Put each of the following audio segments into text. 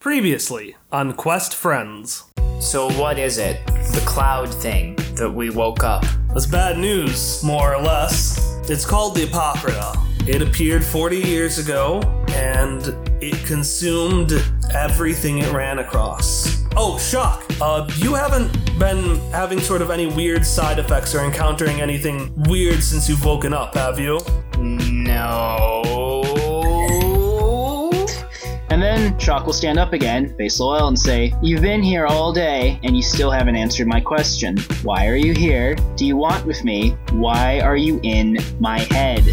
Previously on Quest Friends. So what is it? The cloud thing that we woke up. That's bad news, more or less. It's called the Apocrypha. It appeared 40 years ago, and it consumed everything it ran across. Oh, shock! Uh, you haven't been having sort of any weird side effects or encountering anything weird since you've woken up, have you? No. And then Shock will stand up again, face Lowell, and say, You've been here all day, and you still haven't answered my question. Why are you here? Do you want with me? Why are you in my head?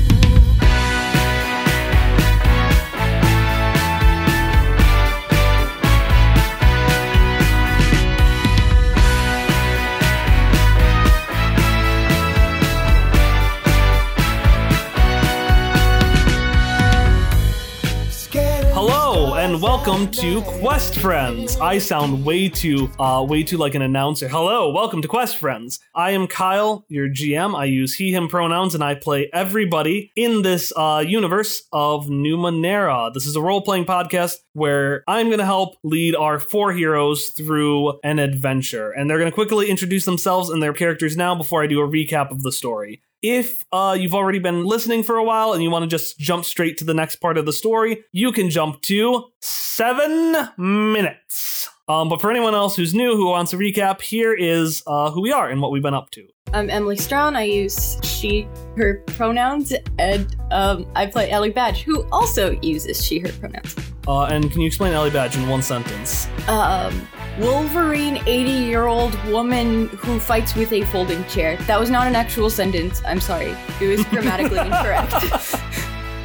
And welcome to Quest Friends. I sound way too, uh, way too like an announcer. Hello, welcome to Quest Friends. I am Kyle, your GM. I use he/him pronouns, and I play everybody in this uh, universe of Numenera. This is a role-playing podcast where I'm going to help lead our four heroes through an adventure, and they're going to quickly introduce themselves and their characters now before I do a recap of the story. If uh, you've already been listening for a while and you want to just jump straight to the next part of the story, you can jump to seven minutes. Um, but for anyone else who's new who wants a recap, here is uh, who we are and what we've been up to. I'm Emily Strawn. I use she, her pronouns, and um, I play Ellie Badge, who also uses she, her pronouns. Uh, and can you explain Ellie Badge in one sentence? Um, Wolverine, 80 year old woman who fights with a folding chair. That was not an actual sentence. I'm sorry. It was grammatically incorrect.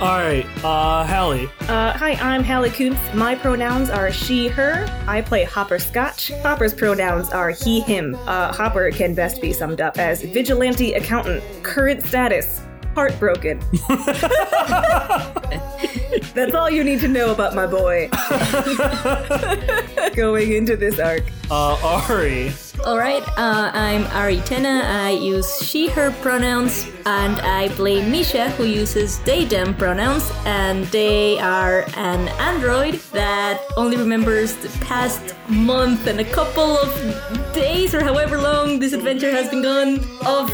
All right, uh, Hallie. Uh, hi, I'm Hallie Kuntz. My pronouns are she, her. I play Hopper Scotch. Hopper's pronouns are he, him. Uh, Hopper can best be summed up as vigilante accountant. Current status heartbroken. That's all you need to know about my boy. Going into this arc. Uh, Ari. Alright, uh, I'm Ari Tena. I use she, her pronouns, and I play Misha, who uses they, them pronouns, and they are an android that only remembers the past month and a couple of days, or however long this adventure has been gone, of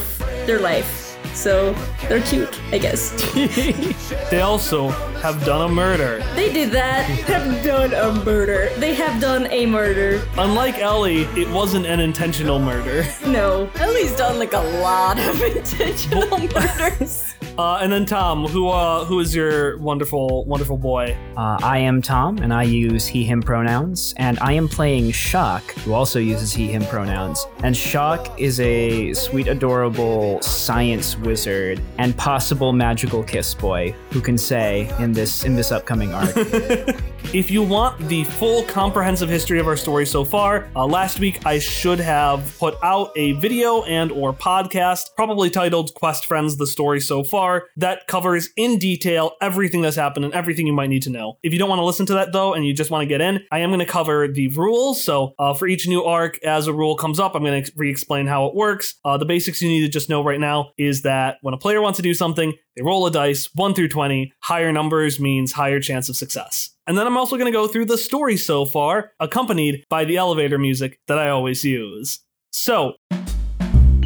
their life. So they're cute, I guess. They also have done a murder. they did that. Have done a murder. They have done a murder. Unlike Ellie, it wasn't an intentional murder. No. Ellie's done like a lot of intentional murders. Uh, and then Tom, who uh, who is your wonderful, wonderful boy? Uh, I am Tom, and I use he, him pronouns. And I am playing Shock, who also uses he, him pronouns. And Shock is a sweet, adorable science wizard and possible magical kiss boy who can say in this in this upcoming arc. If you want the full comprehensive history of our story so far, uh, last week I should have put out a video and or podcast, probably titled "Quest Friends: The Story So Far," that covers in detail everything that's happened and everything you might need to know. If you don't want to listen to that though, and you just want to get in, I am going to cover the rules. So uh, for each new arc, as a rule comes up, I'm going to re-explain how it works. Uh, the basics you need to just know right now is that when a player wants to do something, they roll a dice, 1 through 20. Higher numbers means higher chance of success. And then I'm also going to go through the story so far, accompanied by the elevator music that I always use. So,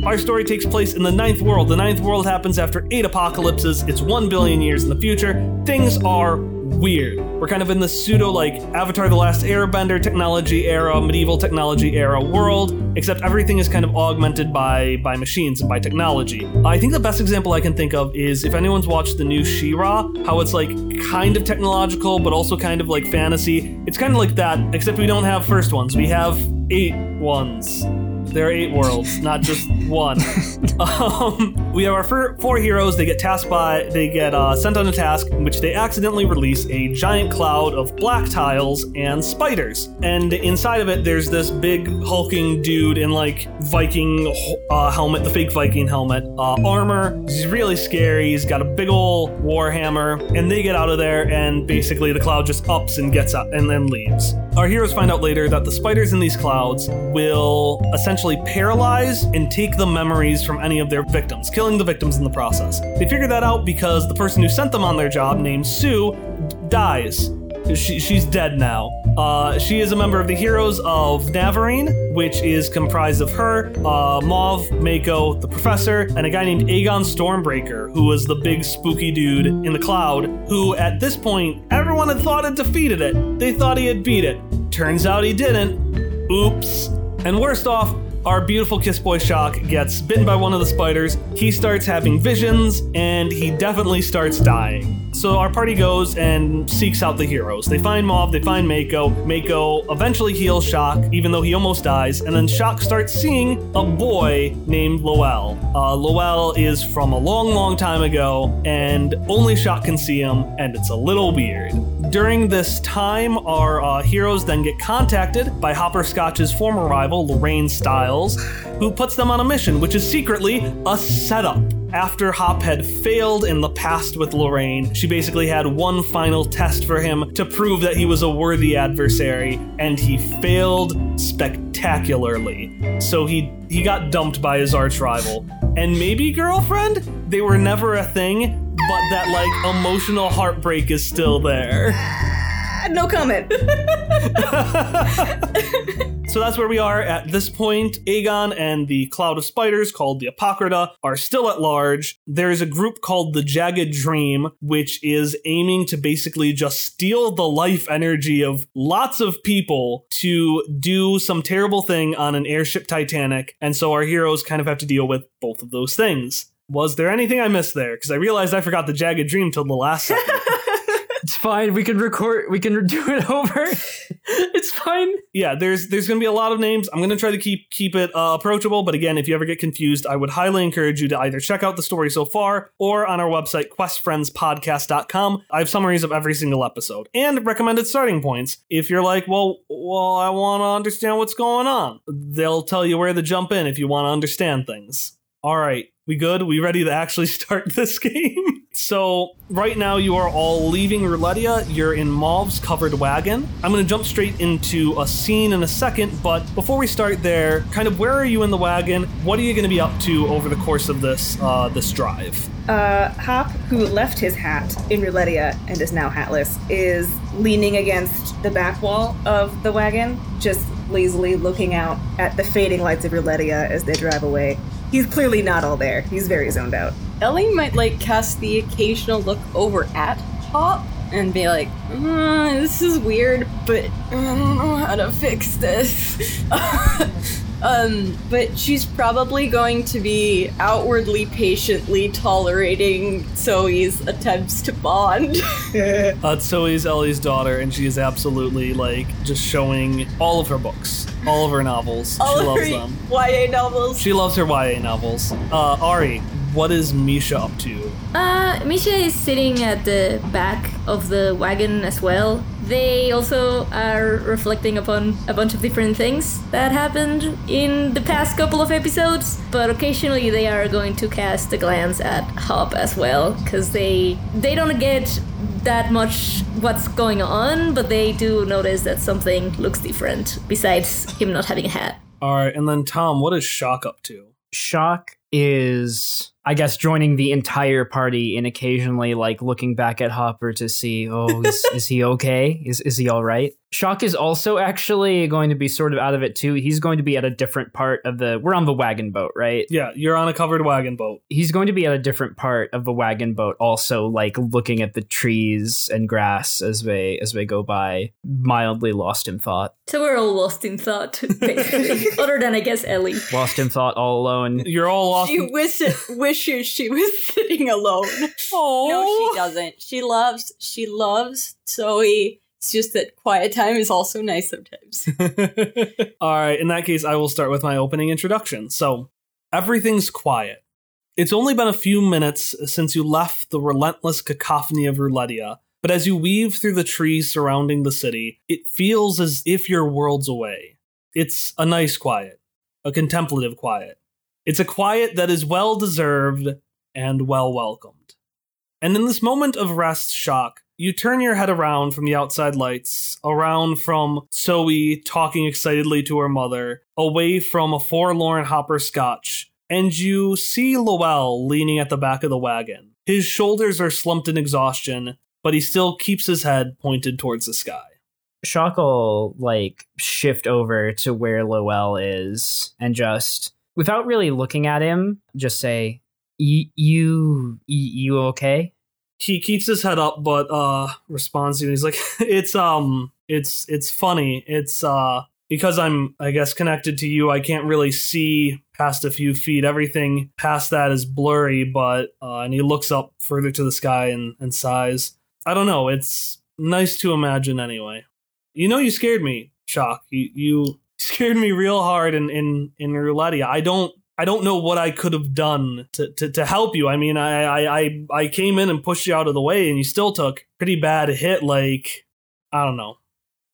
our story takes place in the ninth world. The ninth world happens after eight apocalypses. It's one billion years in the future. Things are weird. We're kind of in the pseudo like Avatar the Last Airbender technology era, medieval technology era world, except everything is kind of augmented by by machines and by technology. I think the best example I can think of is if anyone's watched the new She-Ra, how it's like kind of technological but also kind of like fantasy. It's kind of like that, except we don't have first ones. We have eight ones. There are eight worlds, not just one. um, we have our fir- four heroes. They get tasked by, they get uh, sent on a task in which they accidentally release a giant cloud of black tiles and spiders. And inside of it, there's this big hulking dude in like Viking uh, helmet, the fake Viking helmet, uh, armor. He's really scary. He's got a big ol' warhammer. and they get out of there, and basically the cloud just ups and gets up and then leaves. Our heroes find out later that the spiders in these clouds will essentially paralyze and take the memories from any of their victims, killing the victims in the process. They figure that out because the person who sent them on their job, named Sue, dies. She, she's dead now. Uh, she is a member of the Heroes of Navarine, which is comprised of her, uh, Mauve, Mako, the Professor, and a guy named Aegon Stormbreaker, who was the big spooky dude in the cloud, who at this point, everyone had thought had defeated it. They thought he had beat it. Turns out he didn't. Oops. And worst off, our beautiful Kiss Boy Shock gets bitten by one of the spiders. He starts having visions, and he definitely starts dying. So our party goes and seeks out the heroes. They find Mauve, they find Mako. Mako eventually heals Shock, even though he almost dies, and then Shock starts seeing a boy named Lowell. Uh, Lowell is from a long, long time ago, and only Shock can see him, and it's a little weird. During this time, our uh, heroes then get contacted by Hopper Scotch's former rival, Lorraine Styles, who puts them on a mission, which is secretly a setup. After Hop had failed in the past with Lorraine, she basically had one final test for him to prove that he was a worthy adversary, and he failed spectacularly. So he he got dumped by his arch rival. And maybe girlfriend? They were never a thing, but that like emotional heartbreak is still there. No comment. So that's where we are at this point. Aegon and the cloud of spiders called the Apocrypha are still at large. There's a group called the Jagged Dream, which is aiming to basically just steal the life energy of lots of people to do some terrible thing on an airship Titanic. And so our heroes kind of have to deal with both of those things. Was there anything I missed there? Because I realized I forgot the Jagged Dream till the last second. It's fine. We can record. We can do it over. it's fine. yeah, there's there's gonna be a lot of names. I'm gonna try to keep keep it uh, approachable, but again, if you ever get confused, I would highly encourage you to either check out the story so far or on our website questfriendspodcast.com. I have summaries of every single episode and recommended starting points. If you're like, well, well, I want to understand what's going on, they'll tell you where to jump in if you want to understand things. All right, we good? We ready to actually start this game? So, right now you are all leaving Roulettia. You're in Mauve's covered wagon. I'm going to jump straight into a scene in a second, but before we start there, kind of where are you in the wagon? What are you going to be up to over the course of this uh, this drive? Uh, Hop, who left his hat in Roulettia and is now hatless, is leaning against the back wall of the wagon, just lazily looking out at the fading lights of Roulettia as they drive away. He's clearly not all there. He's very zoned out. Ellie might like cast the occasional look over at Hop and be like, "Uh, "This is weird, but I don't know how to fix this." um, but she's probably going to be outwardly patiently tolerating Zoe's attempts to bond. Uh, Zoe's Ellie's daughter, and she is absolutely like just showing all of her books, all of her novels. All she of loves her them. YA novels. She loves her YA novels. Uh, Ari, what is Misha up to? Uh, Misha is sitting at the back of the wagon as well. They also are reflecting upon a bunch of different things that happened in the past couple of episodes, but occasionally they are going to cast a glance at Hop as well, because they they don't get that much what's going on, but they do notice that something looks different besides him not having a hat. All right, and then Tom, what is Shock up to? Shock is, I guess, joining the entire party and occasionally like looking back at Hopper to see, oh, is, is he okay? Is is he all right? Shock is also actually going to be sort of out of it too. He's going to be at a different part of the. We're on the wagon boat, right? Yeah, you're on a covered wagon boat. He's going to be at a different part of the wagon boat, also like looking at the trees and grass as they as they go by, mildly lost in thought. So we're all lost in thought, basically. Other than, I guess, Ellie. Lost in thought, all alone. You're all lost. She wish- wishes she was sitting alone. No, she doesn't. She loves she loves Zoe. It's just that quiet time is also nice sometimes. all right, in that case, I will start with my opening introduction. So, everything's quiet. It's only been a few minutes since you left the relentless cacophony of Roulettia, but as you weave through the trees surrounding the city, it feels as if you're worlds away. It's a nice quiet, a contemplative quiet. It's a quiet that is well deserved and well welcomed. And in this moment of rest shock, you turn your head around from the outside lights, around from Zoe talking excitedly to her mother, away from a forlorn hopper scotch, and you see Lowell leaning at the back of the wagon. His shoulders are slumped in exhaustion, but he still keeps his head pointed towards the sky. Shock will like shift over to where Lowell is and just, without really looking at him, just say, "Y- "You, y- you okay?" He keeps his head up, but uh responds to you. He's like, "It's um, it's it's funny. It's uh." Because I'm, I guess, connected to you, I can't really see past a few feet. Everything past that is blurry, but uh, and he looks up further to the sky and, and sighs. I don't know. It's nice to imagine anyway. You know, you scared me, Shock. You you scared me real hard in in in Roulettia. I don't I don't know what I could have done to, to, to help you. I mean, I, I I came in and pushed you out of the way, and you still took pretty bad hit. Like I don't know.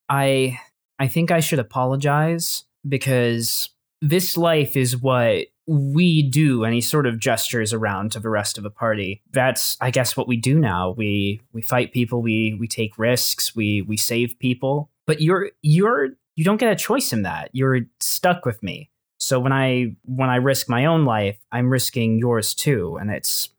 I I think I should apologize because this life is what we do he sort of gestures around to the rest of the party that's i guess what we do now we we fight people we we take risks we we save people but you're you're you don't get a choice in that you're stuck with me so when i when i risk my own life i'm risking yours too and it's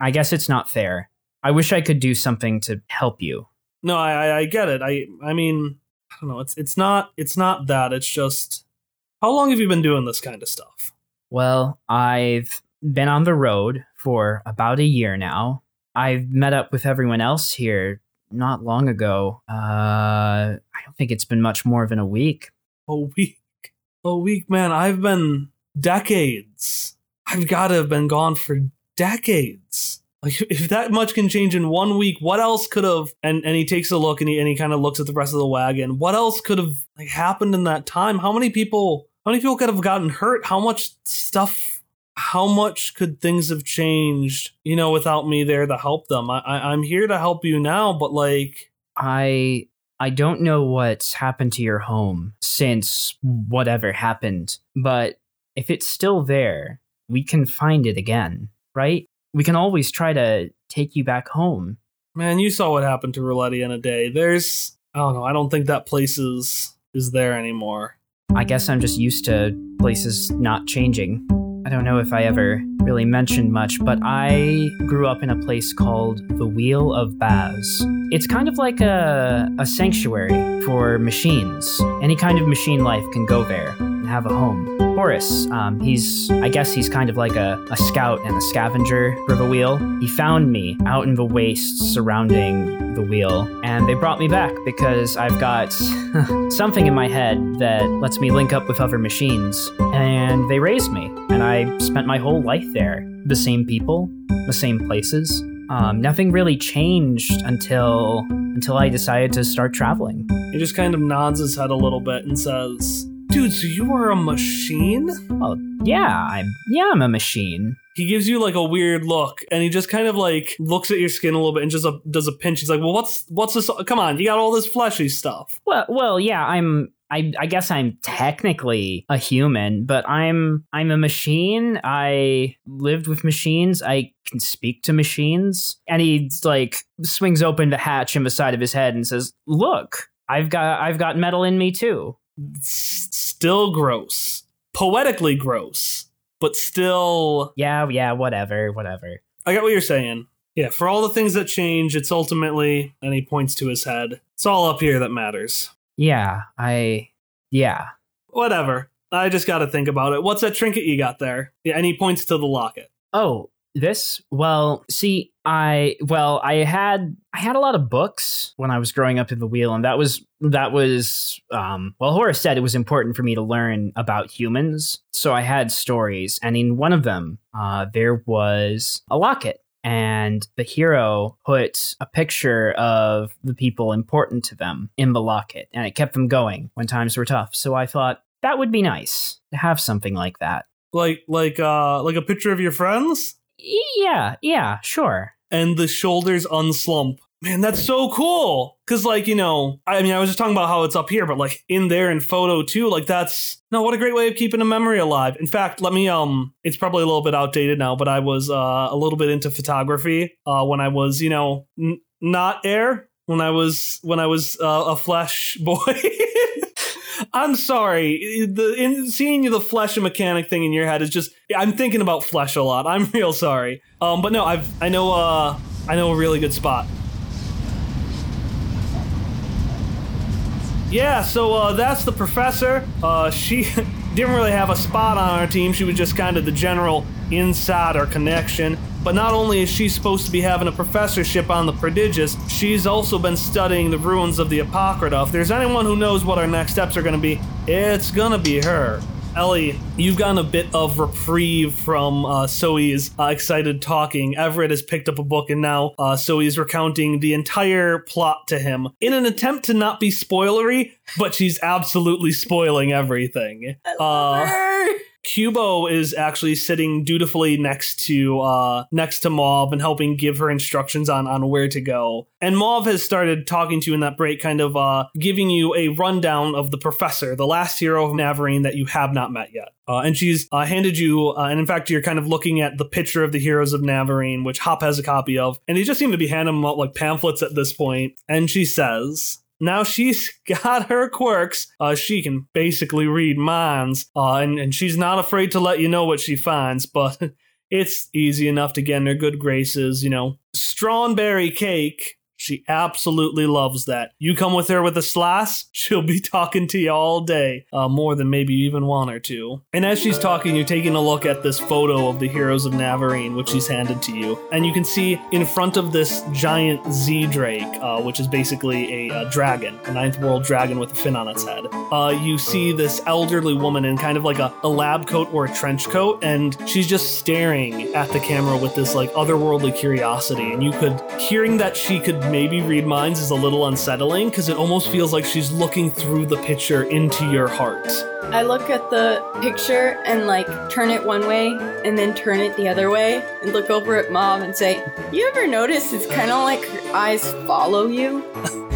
i guess it's not fair i wish i could do something to help you No, I I, get it. I I mean, I don't know. It's it's not it's not that. It's just how long have you been doing this kind of stuff? Well, I've been on the road for about a year now. I've met up with everyone else here not long ago. Uh, I don't think it's been much more than a week. A week. A week, man. I've been decades. I've got to have been gone for decades. Like if that much can change in one week, what else could have? And and he takes a look and he and he kind of looks at the rest of the wagon. What else could have like happened in that time? How many people? How many people could have gotten hurt? How much stuff? How much could things have changed? You know, without me there to help them. I, I I'm here to help you now, but like I I don't know what's happened to your home since whatever happened, but if it's still there, we can find it again, right? We can always try to take you back home. Man, you saw what happened to Rouletti in a day. There's, I don't know. I don't think that place is is there anymore. I guess I'm just used to places not changing. I don't know if I ever really mentioned much, but I grew up in a place called the Wheel of Baz. It's kind of like a, a sanctuary for machines. Any kind of machine life can go there have a home. Horace, um, he's, I guess he's kind of like a, a scout and a scavenger for the wheel. He found me out in the wastes surrounding the wheel, and they brought me back because I've got something in my head that lets me link up with other machines. And they raised me, and I spent my whole life there. The same people, the same places. Um, nothing really changed until until I decided to start traveling. He just kind of nods his head a little bit and says, "Dude, so you are a machine?" Well, yeah, I'm yeah, I'm a machine. He gives you like a weird look, and he just kind of like looks at your skin a little bit and just a, does a pinch. He's like, "Well, what's what's this? Come on, you got all this fleshy stuff." Well, well, yeah, I'm. I, I guess I'm technically a human, but I'm I'm a machine. I lived with machines. I can speak to machines. And he like swings open the hatch in the side of his head and says, "Look, I've got I've got metal in me too." Still gross, poetically gross, but still. Yeah, yeah, whatever, whatever. I got what you're saying. Yeah, for all the things that change, it's ultimately, and he points to his head. It's all up here that matters. Yeah, I yeah. Whatever. I just got to think about it. What's that trinket you got there? Yeah, and he points to the locket. Oh, this? Well, see, I well, I had I had a lot of books when I was growing up in the wheel, and that was that was um well, Horace said it was important for me to learn about humans. So I had stories, and in one of them, uh, there was a locket. And the hero put a picture of the people important to them in the locket, and it kept them going when times were tough. So I thought that would be nice to have something like that. Like like uh like a picture of your friends? Yeah, yeah, sure. and the shoulders unslump. Man, that's so cool. Cause like, you know, I mean, I was just talking about how it's up here, but like in there in photo too, like that's no, what a great way of keeping a memory alive. In fact, let me um it's probably a little bit outdated now, but I was uh a little bit into photography uh when I was, you know, n- not air, when I was when I was uh, a flesh boy. I'm sorry. The in, seeing the flesh and mechanic thing in your head is just. I'm thinking about flesh a lot. I'm real sorry. Um, but no, I've I know uh I know a really good spot. Yeah, so uh, that's the professor. Uh, she didn't really have a spot on our team. She was just kind of the general insider connection. But not only is she supposed to be having a professorship on the prodigious, she's also been studying the ruins of the Apocrypha. If there's anyone who knows what our next steps are going to be, it's going to be her. Ellie, you've gotten a bit of reprieve from uh, Zoe's uh, excited talking. Everett has picked up a book and now uh, Zoe's recounting the entire plot to him in an attempt to not be spoilery, but she's absolutely spoiling everything. Uh, Cubo is actually sitting dutifully next to uh, next to Mauve and helping give her instructions on on where to go. And Mauve has started talking to you in that break, kind of uh, giving you a rundown of the professor, the last hero of Navarine that you have not met yet. Uh, and she's uh, handed you, uh, and in fact, you're kind of looking at the picture of the heroes of Navarine, which Hop has a copy of, and he just seemed to be handing them out like pamphlets at this point. And she says, now she's got her quirks. Uh, she can basically read minds, uh, and, and she's not afraid to let you know what she finds, but it's easy enough to get in her good graces. You know, strawberry cake. She absolutely loves that. You come with her with a slice, she'll be talking to you all day, uh, more than maybe you even want her to. And as she's talking, you're taking a look at this photo of the heroes of Navarine, which she's handed to you. And you can see in front of this giant Z Drake, uh, which is basically a, uh dragon, a ninth world dragon with a fin on its head. Uh, you see this elderly woman in kind of like a, a lab coat or a trench coat, and she's just staring at the camera with this like otherworldly curiosity. And you could, hearing that she could maybe read minds is a little unsettling because it almost feels like she's looking through the picture into your heart. I look at the picture and like turn it one way and then turn it the other way and look over at mom and say, You ever notice it's kind of like her eyes follow you?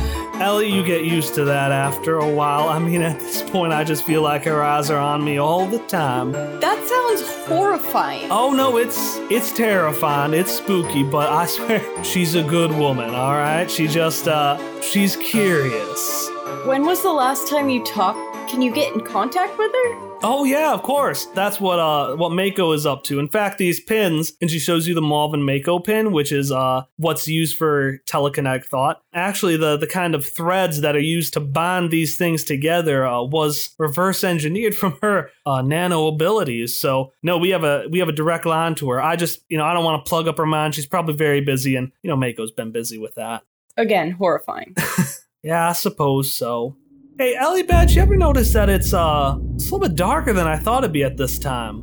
Ellie, you get used to that after a while. I mean, at this point, I just feel like her eyes are on me all the time. That sounds horrifying. Oh no, it's it's terrifying. It's spooky, but I swear she's a good woman. All right, she just uh, she's curious. When was the last time you talked? Can you get in contact with her? Oh yeah, of course. That's what uh what Mako is up to. In fact, these pins, and she shows you the Mauve and Mako pin, which is uh what's used for telekinetic thought. Actually, the the kind of threads that are used to bond these things together uh, was reverse engineered from her uh, nano abilities. So no, we have a we have a direct line to her. I just you know I don't want to plug up her mind. She's probably very busy, and you know Mako's been busy with that. Again, horrifying. Yeah, I suppose so. Hey, Ellie Badge, you ever notice that it's uh it's a little bit darker than I thought it'd be at this time?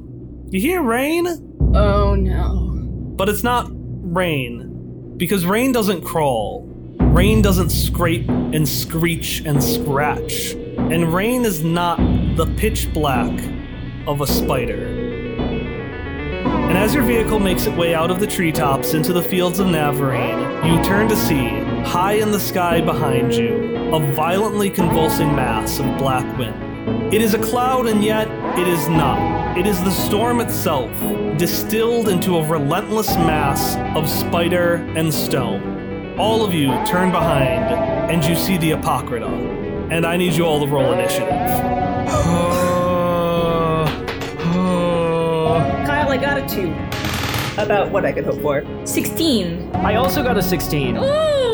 You hear rain? oh no. But it's not rain. Because rain doesn't crawl. Rain doesn't scrape and screech and scratch. And rain is not the pitch black of a spider. And as your vehicle makes its way out of the treetops into the fields of Navarine, you turn to see, high in the sky behind you, a violently convulsing mass of black wind. It is a cloud, and yet it is not. It is the storm itself, distilled into a relentless mass of spider and stone. All of you turn behind, and you see the Apocrypha. And I need you all to roll initiative. Kyle, I got a two. About what I could hope for. 16. I also got a 16. Ooh!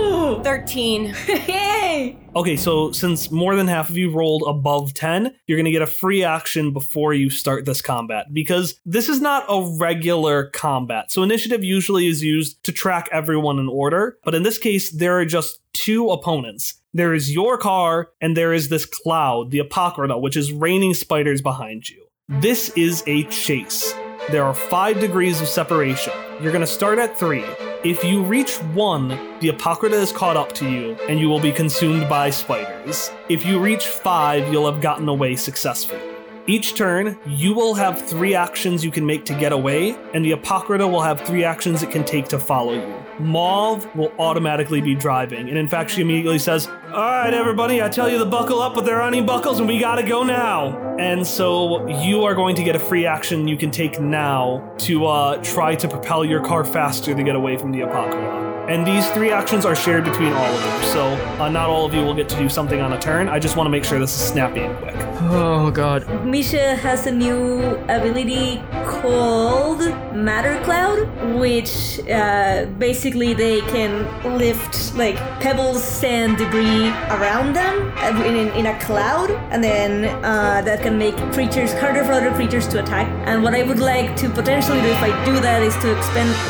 13. Yay! Okay, so since more than half of you rolled above 10, you're going to get a free action before you start this combat because this is not a regular combat. So initiative usually is used to track everyone in order, but in this case, there are just two opponents. There is your car, and there is this cloud, the Apocrypha, which is raining spiders behind you. This is a chase. There are five degrees of separation. You're going to start at three. If you reach one, the Apocrypha is caught up to you, and you will be consumed by spiders. If you reach five, you'll have gotten away successfully. Each turn, you will have three actions you can make to get away, and the Apocrypha will have three actions it can take to follow you. Mauve will automatically be driving, and in fact, she immediately says, All right, everybody, I tell you to buckle up, but there aren't any buckles, and we gotta go now. And so you are going to get a free action you can take now to uh, try to propel your car faster to get away from the Apocrypha. And these three actions are shared between all of you, so uh, not all of you will get to do something on a turn. I just want to make sure this is snappy and quick. Oh god. Misha has a new ability called Matter Cloud, which uh, basically they can lift like pebbles, sand, debris around them uh, in, in a cloud, and then uh, that can make creatures harder for other creatures to attack. And what I would like to potentially do if I do that is to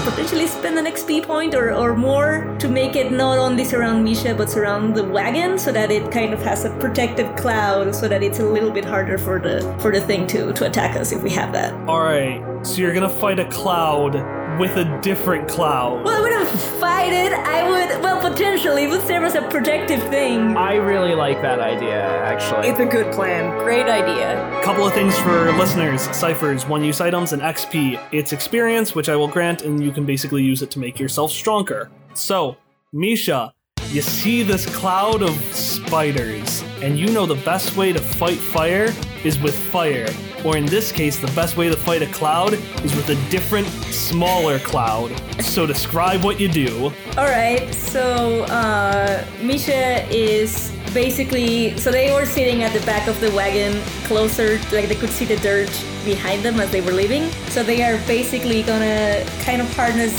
potentially spend an XP point or, or more to make it not only surround Misha but surround the wagon, so that it kind of has a protective cloud, so that it's a little bit harder for the for the thing to to attack us if we have that. All right, so you're gonna fight a cloud with a different cloud. Well, I would have fight it. I would, well, potentially, it would serve as a protective thing. I really like that idea, actually. It's a good plan. Great idea. Couple of things for listeners ciphers, one use items, and XP. It's experience, which I will grant, and you can basically use it to make yourself stronger. So, Misha, you see this cloud of spiders, and you know the best way to fight fire is with fire. Or in this case, the best way to fight a cloud is with a different, smaller cloud. So describe what you do. All right, so uh, Misha is basically so they were sitting at the back of the wagon, closer, like they could see the dirt behind them as they were leaving. So they are basically gonna kind of harness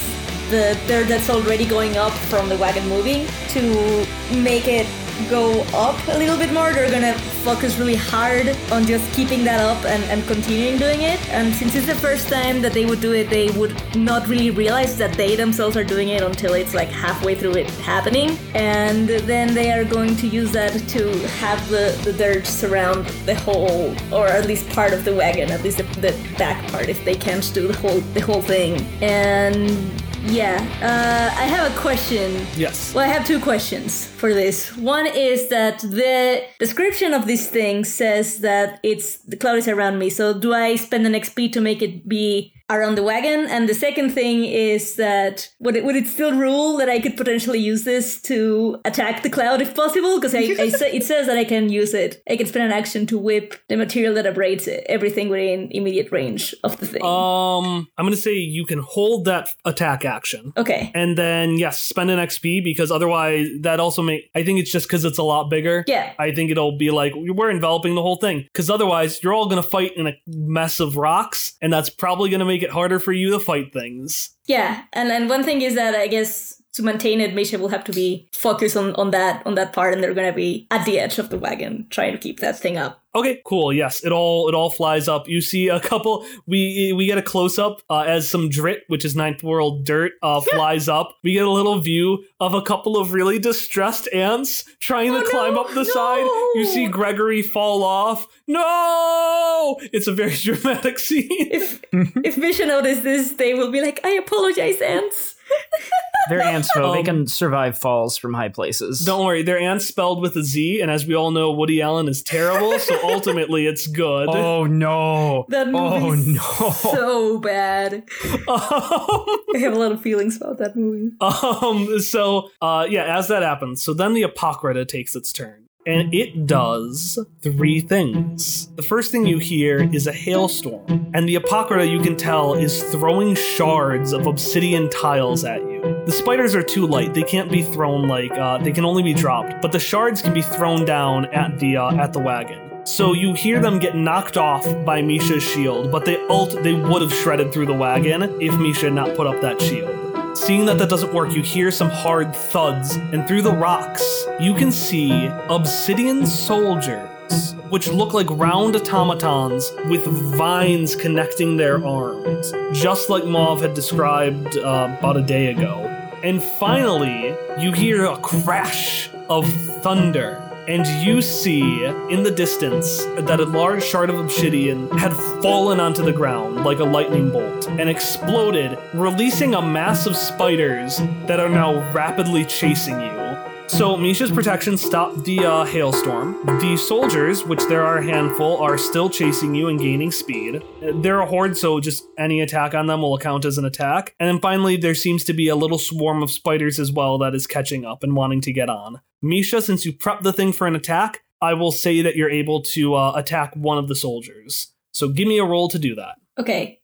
the dirt that's already going up from the wagon moving to make it go up a little bit more. They're gonna focus really hard on just keeping that up and, and continuing doing it. And since it's the first time that they would do it, they would not really realize that they themselves are doing it until it's like halfway through it happening. And then they are going to use that to have the, the dirt surround the whole, or at least part of the wagon, at least the, the back part, if they can't do the whole the whole thing. And yeah, uh, I have a question. Yes. Well, I have two questions for this. One is that the description of this thing says that it's the cloud is around me. So do I spend an XP to make it be around the wagon? And the second thing is that would it would it still rule that I could potentially use this to attack the cloud if possible? Because I, I say, it says that I can use it. I can spend an action to whip the material that abrades it, everything within immediate range of the thing. Um, I'm gonna say you can hold that attack action. okay. And then yes, spend an XP because otherwise that also make I think it's just because it's a lot bigger. Yeah. I think it'll be like we're enveloping the whole thing because otherwise you're all gonna fight in a mess of rocks, and that's probably gonna make it harder for you to fight things. Yeah, and and one thing is that I guess to maintain it, Misha will have to be focused on, on that on that part, and they're gonna be at the edge of the wagon trying to keep that thing up. Okay, cool. Yes, it all it all flies up. You see a couple. We we get a close up uh, as some drit, which is ninth world dirt, uh, flies up. We get a little view of a couple of really distressed ants trying to climb up the side. You see Gregory fall off. No, it's a very dramatic scene. If if Misha notices this, they will be like, "I apologize, ants." They're ants, though. they Um, can survive falls from high places. Don't worry, they're ants spelled with a Z, and as we all know, Woody Allen is terrible. So ultimately, it's good. Oh no. That Oh movie's no. so bad. I have a lot of feelings about that movie. Um, so, uh, yeah, as that happens, so then the Apocrypha takes its turn. And it does three things. The first thing you hear is a hailstorm, and the Apocrypha, you can tell, is throwing shards of obsidian tiles at you. The spiders are too light; they can't be thrown like uh, they can only be dropped. But the shards can be thrown down at the uh, at the wagon. So you hear them get knocked off by Misha's shield, but they ult they would have shredded through the wagon if Misha had not put up that shield. Seeing that that doesn't work, you hear some hard thuds, and through the rocks, you can see obsidian soldiers, which look like round automatons with vines connecting their arms, just like Mauve had described uh, about a day ago. And finally, you hear a crash of thunder. And you see in the distance that a large shard of obsidian had fallen onto the ground like a lightning bolt and exploded, releasing a mass of spiders that are now rapidly chasing you. So Misha's protection stopped the uh, hailstorm. The soldiers, which there are a handful, are still chasing you and gaining speed. They're a horde, so just any attack on them will count as an attack. And then finally, there seems to be a little swarm of spiders as well that is catching up and wanting to get on. Misha, since you prepped the thing for an attack, I will say that you're able to uh, attack one of the soldiers. So give me a roll to do that. Okay.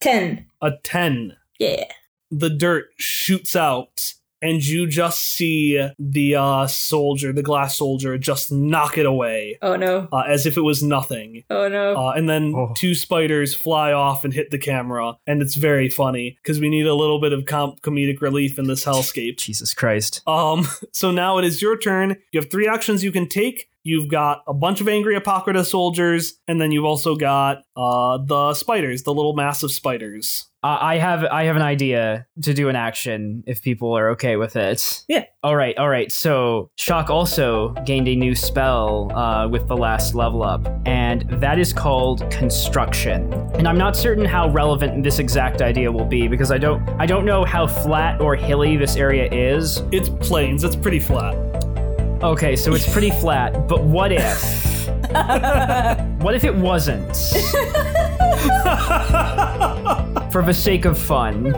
Ten. A 10. Yeah. the dirt shoots out and you just see the uh, soldier, the glass soldier, just knock it away Oh no. uh, as if it was nothing. Oh no. Uh, and then Oh. two spiders fly off and hit the camera, and it's very funny because we need a little bit of com- comedic relief in this hellscape. Jesus Christ. Um, so now it is your turn. You have three actions you can take. You've got a bunch of angry Apocrypha soldiers, and then you've also got uh, the spiders, the little massive spiders. Uh, I have I have an idea to do an action if people are okay with it. Yeah. All right, all right. So Shock also gained a new spell uh, with the last level up, and that is called Construction. And I'm not certain how relevant this exact idea will be because I don't I don't know how flat or hilly this area is. It's plains. It's pretty flat. Okay, so it's pretty flat, but what if? what if it wasn't? For the sake of fun.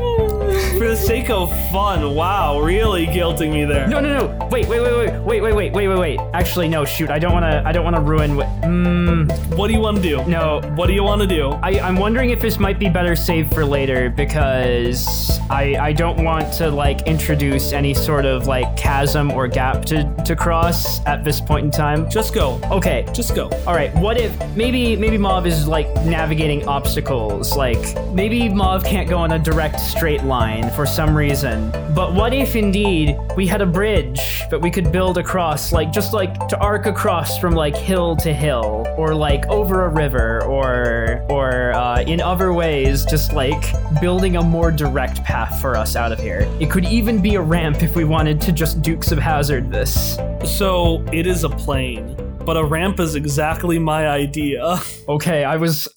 For the sake of fun, wow, really guilting me there. No, no, no. Wait, wait, wait, wait, wait, wait, wait, wait, wait, wait. Actually, no. Shoot, I don't want to. I don't want to ruin. What, mm, What do you want to do? no. What do you want to do? I, I'm wondering if this might be better saved for later because I I don't want to like introduce any sort of like chasm or gap to to cross at this point in time. Just go. Okay. Just go. All right. What if maybe maybe Mauve is like navigating obstacles? Like maybe Mauve can't go on a direct straight line for some reason. But what if indeed we had a bridge that we could build across, like just like to arc across from like hill to hill, or like over a river, or or uh, in other ways, just like building a more direct path for us out of here. It could even be a ramp if we wanted to just Dukes of Hazzard this. So it is a plain, but a ramp is exactly my idea. Okay, I was.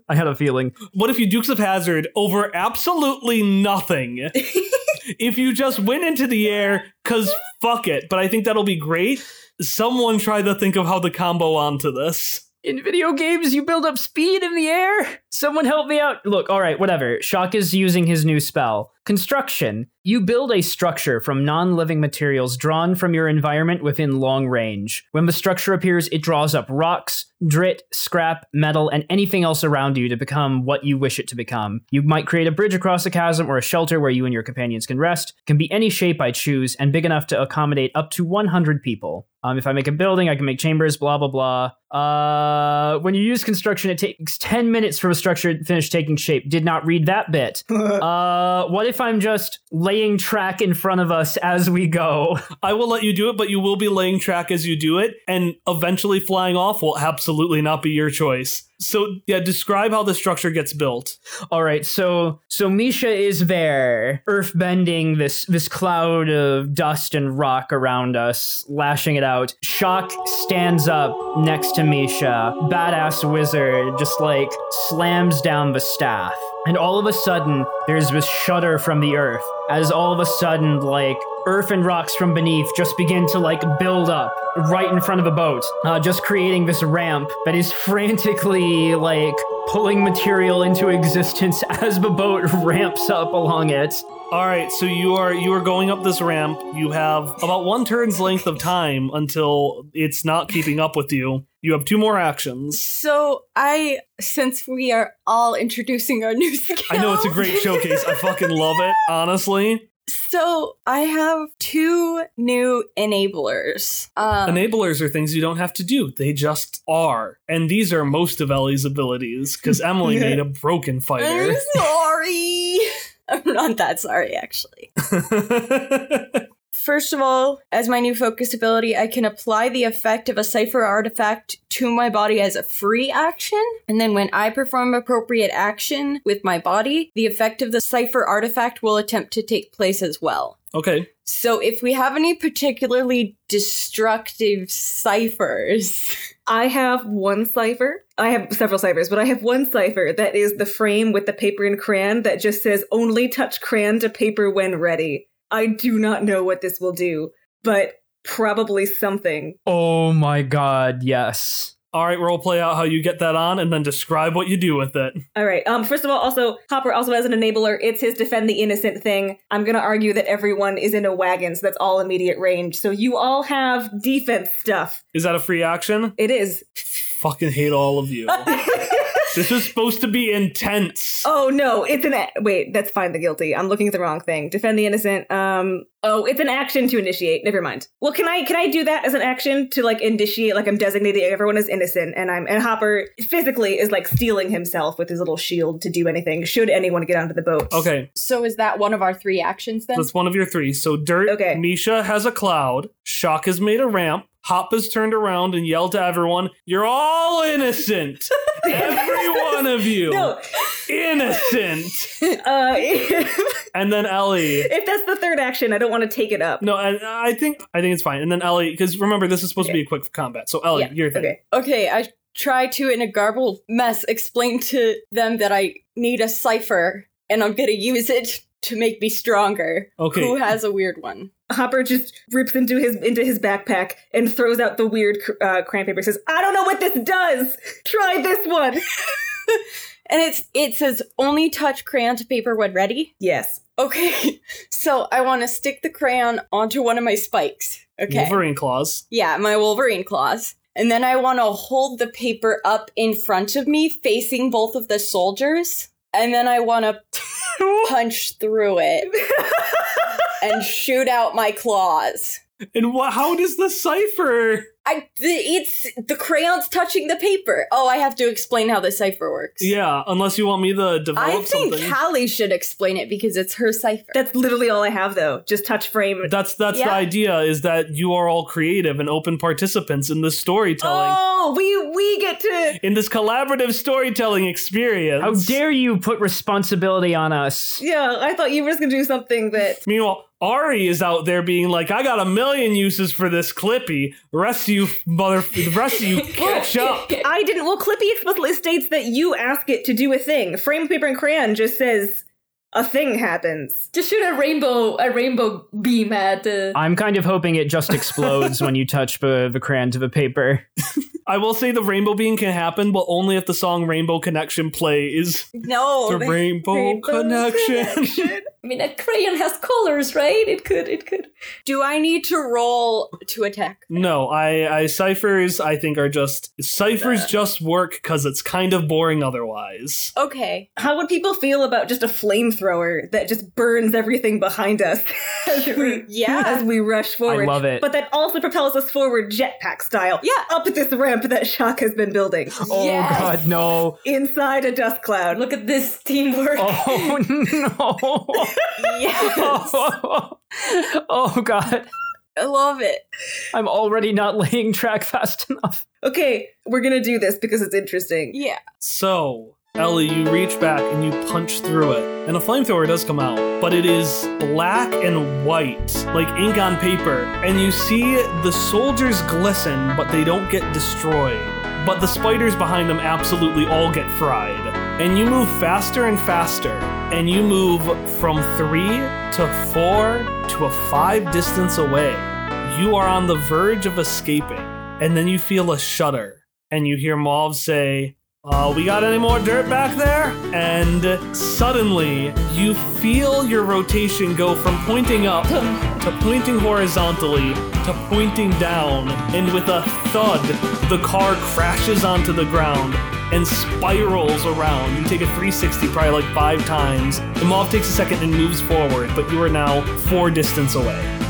I had a feeling. What if you Dukes of Hazzard over absolutely nothing? if you just went into the air, cause fuck it. But I think that'll be great. Someone try to think of how to combo onto this. In video games, you build up speed in the air. Someone help me out. Look, all right, whatever. Shock is using his new spell. Construction. You build a structure from non living materials drawn from your environment within long range. When the structure appears, it draws up rocks, drit, scrap, metal, and anything else around you to become what you wish it to become. You might create a bridge across a chasm or a shelter where you and your companions can rest. It can be any shape I choose and big enough to accommodate up to 100 people. Um, if I make a building, I can make chambers, blah, blah, blah. Uh, when you use construction, it takes 10 minutes for a structure to finish taking shape. Did not read that bit. uh, what if I'm just laying track in front of us as we go? I will let you do it, but you will be laying track as you do it, and eventually flying off will absolutely not be your choice. So yeah, describe how the structure gets built. All right, so so Misha is there, earth bending this this cloud of dust and rock around us, lashing it out. Shock stands up next to Misha, badass wizard, just like slams down the staff. And all of a sudden, there's this shudder from the earth, as all of a sudden, like earth and rocks from beneath just begin to like build up right in front of the boat, uh, just creating this ramp that is frantically like pulling material into existence as the boat ramps up along it. All right, so you are you are going up this ramp. You have about one turn's length of time until it's not keeping up with you. You have two more actions. So I, since we are all introducing our new skills, I know it's a great showcase. I fucking love it, honestly. So I have two new enablers. Um, Enablers are things you don't have to do; they just are. And these are most of Ellie's abilities because Emily made a broken fighter. I'm sorry. I'm not that sorry, actually. First of all, as my new focus ability, I can apply the effect of a cipher artifact to my body as a free action. And then when I perform appropriate action with my body, the effect of the cipher artifact will attempt to take place as well. okay, So if we have any particularly destructive ciphers, I have one cipher. I have several ciphers, but I have one cipher that is the frame with the paper and crayon that just says only touch crayon to paper when ready. I do not know what this will do, but probably something. Oh my god, yes. all right. We'll play out how you get that on, and then describe what you do with it. All right. Um. First of all, also Hopper also has an enabler. It's his defend the innocent thing. I'm gonna argue that everyone is in a wagon, so that's all immediate range. So you all have defense stuff. Is that a free action? It is. Fucking hate all of you. This is supposed to be intense. Oh no, it's an a- wait. That's find the guilty. I'm looking at the wrong thing. Defend the innocent. Um. Oh, it's an action to initiate. Never mind. Well, can I can I do that as an action to like initiate? Like I'm designating everyone as innocent, and I'm and Hopper physically is like steeling himself with his little shield to do anything. Should anyone get onto the boat? Okay, So is that one of our three actions then? that's one of your three. So Dirt, Okay. Misha has a cloud. Shock has made a ramp. Hop has turned around and yelled to everyone, "You're all innocent, every one of you, No. innocent." Uh, if, And then Ellie. if that's the third action, I don't want to take it up. No, and I think I think it's fine. And then Ellie, because remember this is supposed to be a quick combat. So Ellie, Yeah, your thing. Okay. Okay, I try to, in a garbled mess, explain to them that I need a cipher and I'm gonna use it to make me stronger. Okay. Who has a weird one? Hopper just rips into his into his backpack and throws out the weird uh, crayon paper. Says, "I don't know what this does. Try this one." And it's it says only touch crayon to paper when ready. yes. Okay, so I want to stick the crayon onto one of my spikes. Okay. Wolverine claws. Yeah, my Wolverine claws. And then I want to hold the paper up in front of me, facing both of the soldiers. And then I want to punch through it and shoot out my claws. And what? How does the cipher? I the, it's the crayons touching the paper. Oh, I have to explain how the cipher works. Yeah, unless you want me to develop I think something. Callie should explain it because it's her cipher. That's literally all I have, though. Just touch frame. that's that's the idea is that you are all creative and open participants in this storytelling. Oh, we we get to. In this collaborative storytelling experience. How dare you put responsibility on us? Yeah, I thought you were just gonna do something that. Meanwhile, Ari is out there being like, "I got a million uses for this Clippy. The rest of you, mother, the rest of you, catch up." I didn't. Well, Clippy explicitly states that you ask it to do a thing. Frame paper and crayon just says a thing happens. Just shoot a rainbow a rainbow beam at the I'm kind of hoping it just explodes when you touch the, the crayon to the paper. I will say the rainbow beam can happen, but only if the song "Rainbow Connection" plays. no, The they- Rainbow, Rainbow Connection. connection. I mean a crayon has colors, right? It could it could do I need to roll to attack? No, I, I ciphers. I think are just ciphers. Just work because it's kind of boring otherwise. Okay. How would people feel about just a flamethrower that just burns everything behind us as we Yeah. as we rush forward? I love it. But that also propels us forward jetpack style. Yeah. Up this ramp that Shock has been building Oh Yes. god, no. inside a dust cloud. look at this teamwork. Oh no. Yes. Oh, oh god. I love it. I'm already not laying track fast enough. Okay, we're gonna do this because it's interesting. Yeah. So, Ellie, you reach back and you punch through it, and a flamethrower does come out, but it is black and white, like ink on paper, and you see the soldiers glisten, but they don't get destroyed. But the spiders behind them absolutely all get fried. And you move faster and faster, and you move from three to four to a five distance away. You are on the verge of escaping, and then you feel a shudder, and you hear Mauve say, uh, we got any more dirt back there? And suddenly, you feel your rotation go from pointing up to pointing horizontally to pointing down. And with a thud, the car crashes onto the ground and spirals around. You take a 360 probably like five times. The mob takes a second and moves forward, but you are now four distance away.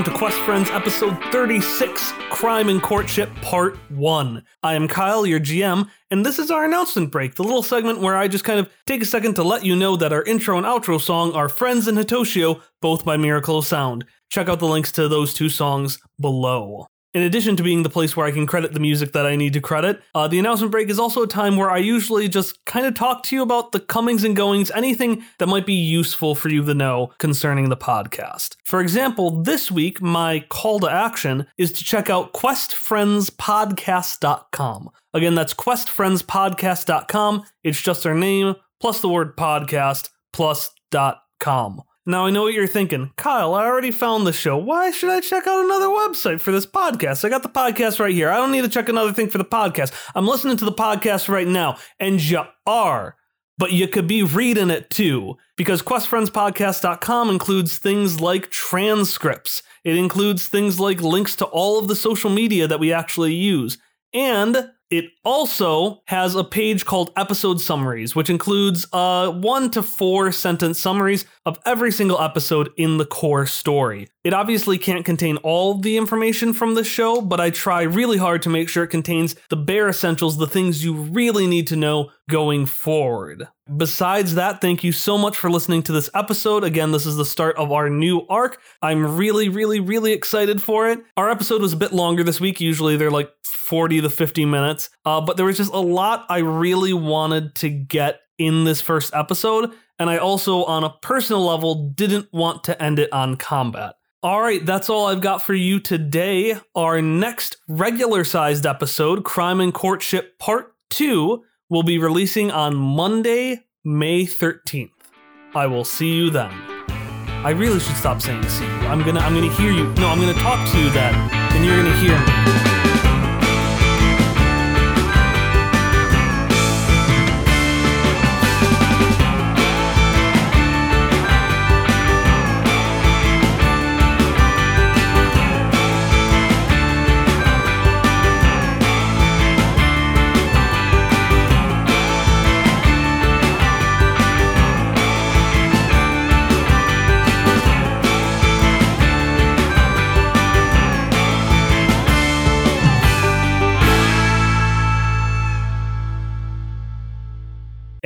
Welcome to Quest Friends episode 36 Crime and Courtship Part 1. I am Kyle, your GM, and this is our announcement break, the little segment where I just kind of take a second to let you know that our intro and outro song are Friends and Hitoshio, both by Miracle of Sound. Check out the links to those two songs below. In addition to being the place where I can credit the music that I need to credit, uh, the announcement break is also a time where I usually just kind of talk to you about the comings and goings, anything that might be useful for you to know concerning the podcast. For example, this week, my call to action is to check out questfriendspodcast.com. Again, that's questfriendspodcast.com. It's just our name plus the word podcast plus dot com. Now I know what you're thinking. Kyle, I already found the show. Why should I check out another website for this podcast? I got the podcast right here. I don't need to check another thing for the podcast. I'm listening to the podcast right now, and you are. But you could be reading it too, because QuestFriendsPodcast.com includes things like transcripts. It includes things like links to all of the social media that we actually use. And it also has a page called episode summaries, which includes uh, one to four sentence summaries of every single episode in the core story. It obviously can't contain all the information from the show, but I try really hard to make sure it contains the bare essentials, the things you really need to know going forward. Besides that, thank you so much for listening to this episode. Again, this is the start of our new arc. I'm really, really, really excited for it. Our episode was a bit longer this week. Usually they're like 40 to 50 minutes, uh, but there was just a lot I really wanted to get in this first episode. And I also, on a personal level, didn't want to end it on combat. All right, that's all I've got for you today. Our next regular sized episode, Crime and Courtship Part 2, will be releasing on Monday, May 13th. I will see you then. I really should stop saying see you. I'm gonna I'm gonna hear you. No, I'm gonna talk to you then, and you're gonna hear me.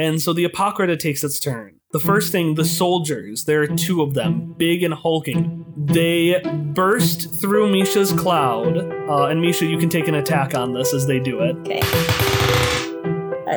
And so the Apocrypha takes its turn. The first thing, the soldiers, there are two of them, big and hulking. They burst through Misha's cloud. Uh, and Misha, you can take an attack on this as they do it. Okay.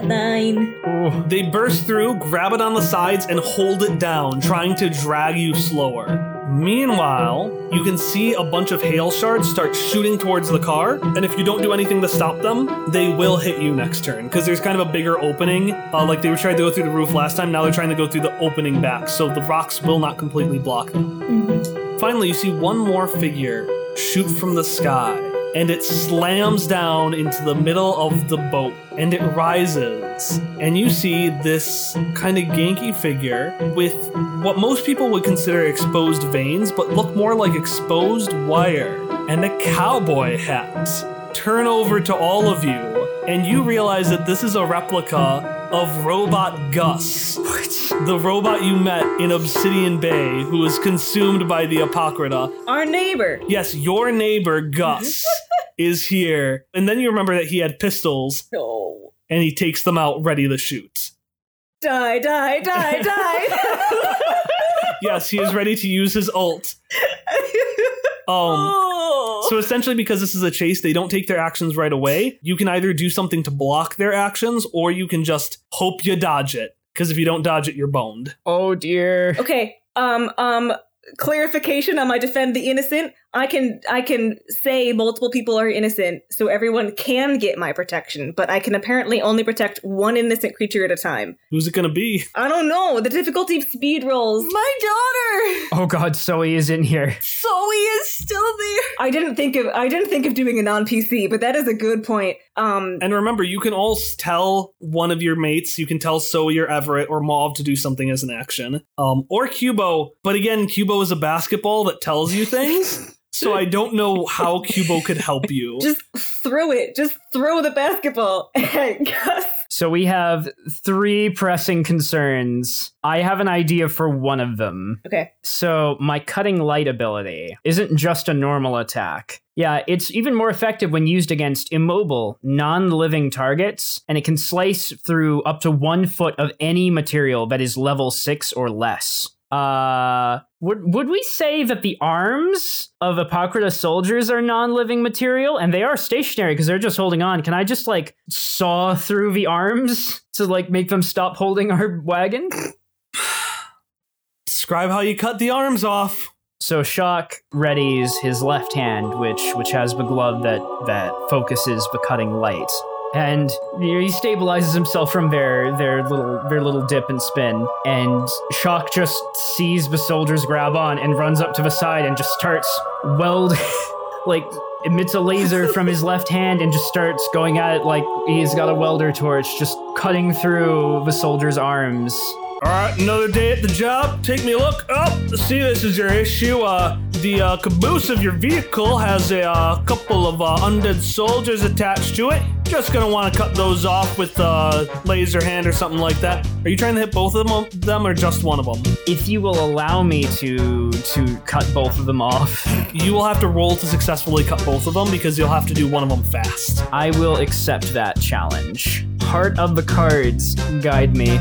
Nine. They burst through, grab it on the sides, and hold it down, trying to drag you slower. Meanwhile, you can see a bunch of hail shards start shooting towards the car, and if you don't do anything to stop them, they will hit you next turn because there's kind of a bigger opening. Uh, like they were trying to go through the roof last time, now they're trying to go through the opening back, so the rocks will not completely block them. Finally, you see one more figure shoot from the sky, and it slams down into the middle of the boat, and it rises. And you see this kind of ganky figure with what most people would consider exposed veins, but look more like exposed wire, and a cowboy hat. Turn over to all of you, and you realize that this is a replica of Robot Gus. The robot you met in Obsidian Bay, who was consumed by the Apocrypha. Our neighbor. Yes, your neighbor Gus is here. And then you remember that he had pistols No. and he takes them out ready to shoot. Die, die, die, die. Yes, he is ready to use his ult. Um oh. so essentially because this is a chase, they don't take their actions right away. You can either do something to block their actions or you can just hope you dodge it. Because if you don't dodge it, you're boned. Oh dear. Okay. Um. Um. Clarification on my defend the innocent. I can I can say multiple people are innocent, so everyone can get my protection, but I can apparently only protect one innocent creature at a time. Who's it gonna be? I don't know. The difficulty of speed rolls. My daughter! Oh god, Zoe is in here. Zoe is still there. I didn't think of I didn't think of doing a non PC, but that is a good point. Um. And remember, you can all tell one of your mates, you can tell Zoe or Everett or Mauve to do something as an action. Um, or Cubo. But again, Cubo is a basketball that tells you things. so I don't know how Cubo could help you. Just throw it. Just throw the basketball at Gus. So we have three pressing concerns. I have an idea for one of them. Okay. So my cutting light ability isn't just a normal attack. Yeah, it's even more effective when used against immobile, non-living targets, and it can slice through up to one foot of any material that is level six or less. Uh, would would we say that the arms of Apocrypha soldiers are non-living material, and they are stationary because they're just holding on? Can I just like saw through the arms to like make them stop holding our wagon? Describe how you cut the arms off. So Shock readies his left hand, which which has the glove that that focuses the cutting light, and he stabilizes himself from their their little their little dip and spin. And Shock just sees the soldiers grab on and runs up to the side and just starts weld like emits a laser from his left hand and just starts going at it like he's got a welder torch, just cutting through the soldier's arms. All right, another day at the job. Take me a look. Oh, see, this is your issue. Uh, the uh, caboose of your vehicle has a uh, couple of uh, undead soldiers attached to it. Just gonna want to cut those off with a laser hand or something like that. Are you trying to hit both of them, them or just one of them? If you will allow me to to cut both of them off, You will have to roll to successfully cut both of them because you'll have to do one of them fast. I will accept that challenge. Heart of the cards, guide me.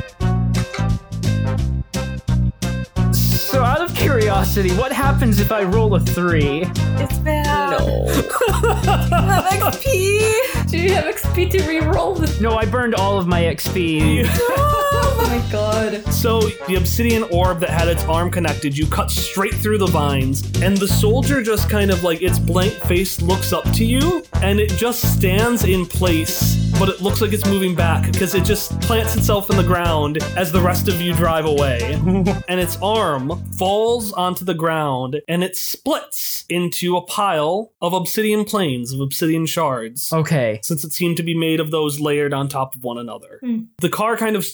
Curiosity, what happens if I roll a three? It's bad. No. have XP. Do you have XP to reroll this? No, I burned all of my XP. Oh my god. So the obsidian orb that had its arm connected, you cut straight through the vines, and the soldier just kind of like its blank face looks up to you, and it just stands in place, but it looks like it's moving back because it just plants itself in the ground as the rest of you drive away, and its arm falls onto the ground and it splits into a pile of obsidian planes of obsidian shards Okay. since it seemed to be made of those layered on top of one another. Hmm. The car kind of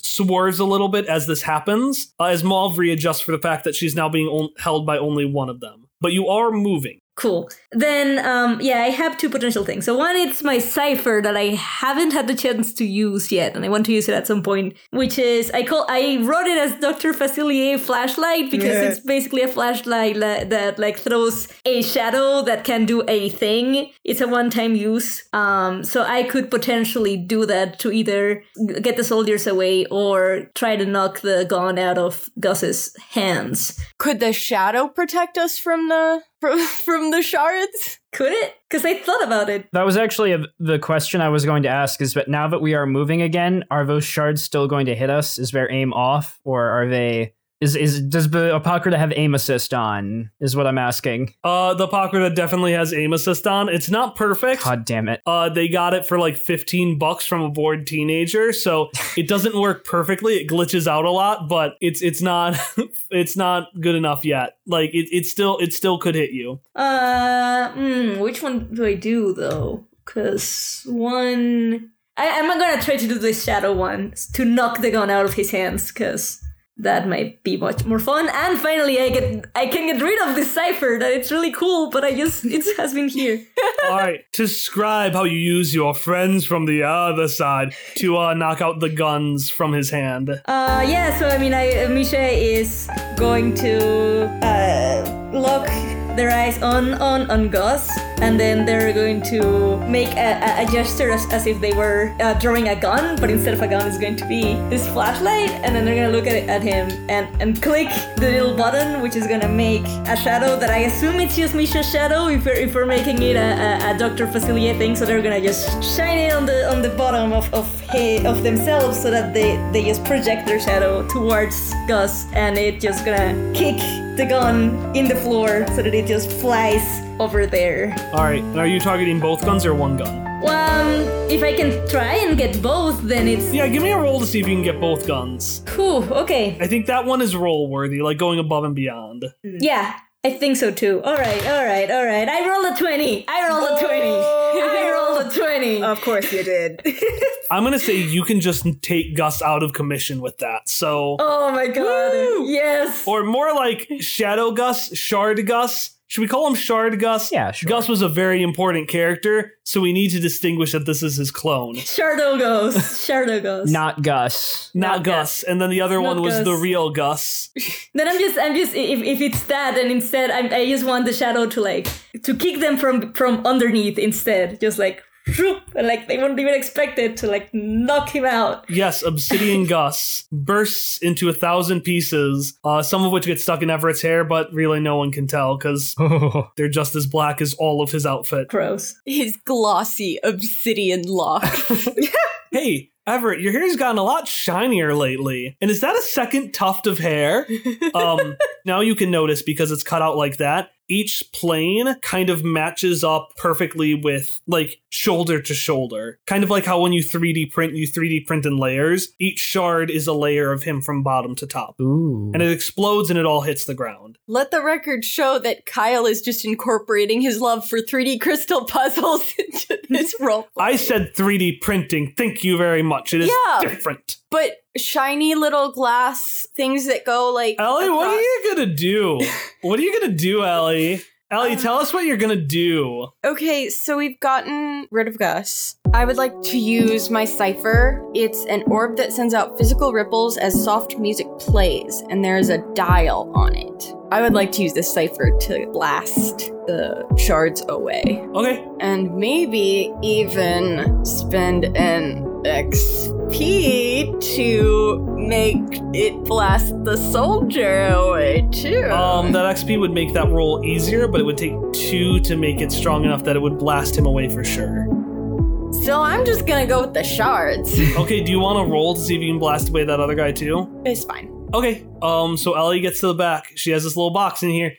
a little bit as this happens, uh, as Mauve readjusts for the fact that she's now being on- held by only one of them. But you are moving. Cool. Then, um, yeah, I have two potential things. So one, it's my cipher that I haven't had the chance to use yet, and I want to use it at some point. Which is, I call, I wrote it as Doctor Facilier flashlight because Yeah. it's basically a flashlight la- that like throws a shadow that can do a thing. It's a one-time use. Um, so I could potentially do that to either get the soldiers away or try to knock the gun out of Gus's hands. Could the shadow protect us from the from, from the shards? Could it? Because I thought about it. That was actually a, the question I was going to ask is but now that we are moving again, are those shards still going to hit us? Is their aim off or are they is is does the Apocrypha have aim assist on? Is what I'm asking. Uh, the Apocrypha definitely has aim assist on. It's not perfect. God damn it. Uh, they got it for like 15 bucks from a bored teenager, so it doesn't work perfectly. It glitches out a lot, but it's it's not it's not good enough yet. Like it, it still it still could hit you. Uh, hmm, which one do I do though? Because one, I, I'm not gonna try to do the shadow one to knock the gun out of his hands, because that might be much more fun. And finally, I get I can get rid of this cipher. That it's really cool, but I just it has been here. All right, describe how you use your friends from the other side to uh, knock out the guns from his hand. Uh, yeah. So I mean, I Misha is going to uh lock their eyes on on on Gus, and then they're going to make a, a, gesture as, as if they were uh, drawing a gun, but instead of a gun, it's going to be this flashlight, and then they're gonna look at, at him and and click the little button, which is gonna make a shadow that I assume it's just Misha's shadow if we're if we're making it a, a, a Doctor Facilier thing, so they're gonna just shine it on the on the bottom of of he, of themselves so that they they just project their shadow towards Gus, and it just gonna kick the gun in the floor so that it just flies over there. All right. Are you targeting both guns or one gun? Um, if I can try and get both, then it's. Yeah, give me a roll to see if you can get both guns. Whew, okay. I think that one is roll worthy, like going above and beyond. Yeah, I think so too. All right, all right, all right. I roll a 20. I roll a 20. a 20. Of course you did. I'm going to say you can just take Gus out of commission with that. So. Oh my God. Woo! Yes. Or more like Shadow Gus, Shard Gus. Should we call him Shard Gus? Yeah, sure. Gus was a very important character, so we need to distinguish that this is his clone. Shardogos. Shardogos. Not Gus. Not, Not Gus. Gus. And then the other Not one was Gus. the real Gus. then I'm just I'm just if, if it's that and instead i I just want the shadow to like to kick them from from underneath instead. Just like and like they wouldn't even expect it to like knock him out. Yes, Obsidian Gus bursts into a thousand pieces, uh, some of which get stuck in Everett's hair, but really no one can tell because they're just as black as all of his outfit. Gross. His glossy obsidian lock. Hey, Everett, your hair's gotten a lot shinier lately. And is that a second tuft of hair? um, now you can notice because it's cut out like that. Each plane kind of matches up perfectly with like shoulder to shoulder. Kind of like how when you 3D print, you 3D print in layers. Each shard is a layer of him from bottom to top. Ooh. And it explodes and it all hits the ground. Let the record show that Kyle is just incorporating his love for 3D crystal puzzles into this role. I said 3D printing. Thank you very much. It is Yeah. different. but shiny little glass things that go like. Ellie, what are you gonna do? what are you gonna do, Ellie? Ellie, tell um, us what you're gonna do. Okay, so we've gotten rid of Gus. I would like to use my cipher. It's an orb that sends out physical ripples as soft music plays, and there's a dial on it. I would like to use this cipher to blast the shards away. Okay. And maybe even spend an XP to make it blast the soldier away too. Um, that XP would make that roll easier, but it would take two to make it strong enough that it would blast him away for sure. so I'm just gonna go with the shards. Okay, do you want to roll to see if you can blast away that other guy too? it's fine. Okay. Um. So Ellie gets to the back. She has this little box in here.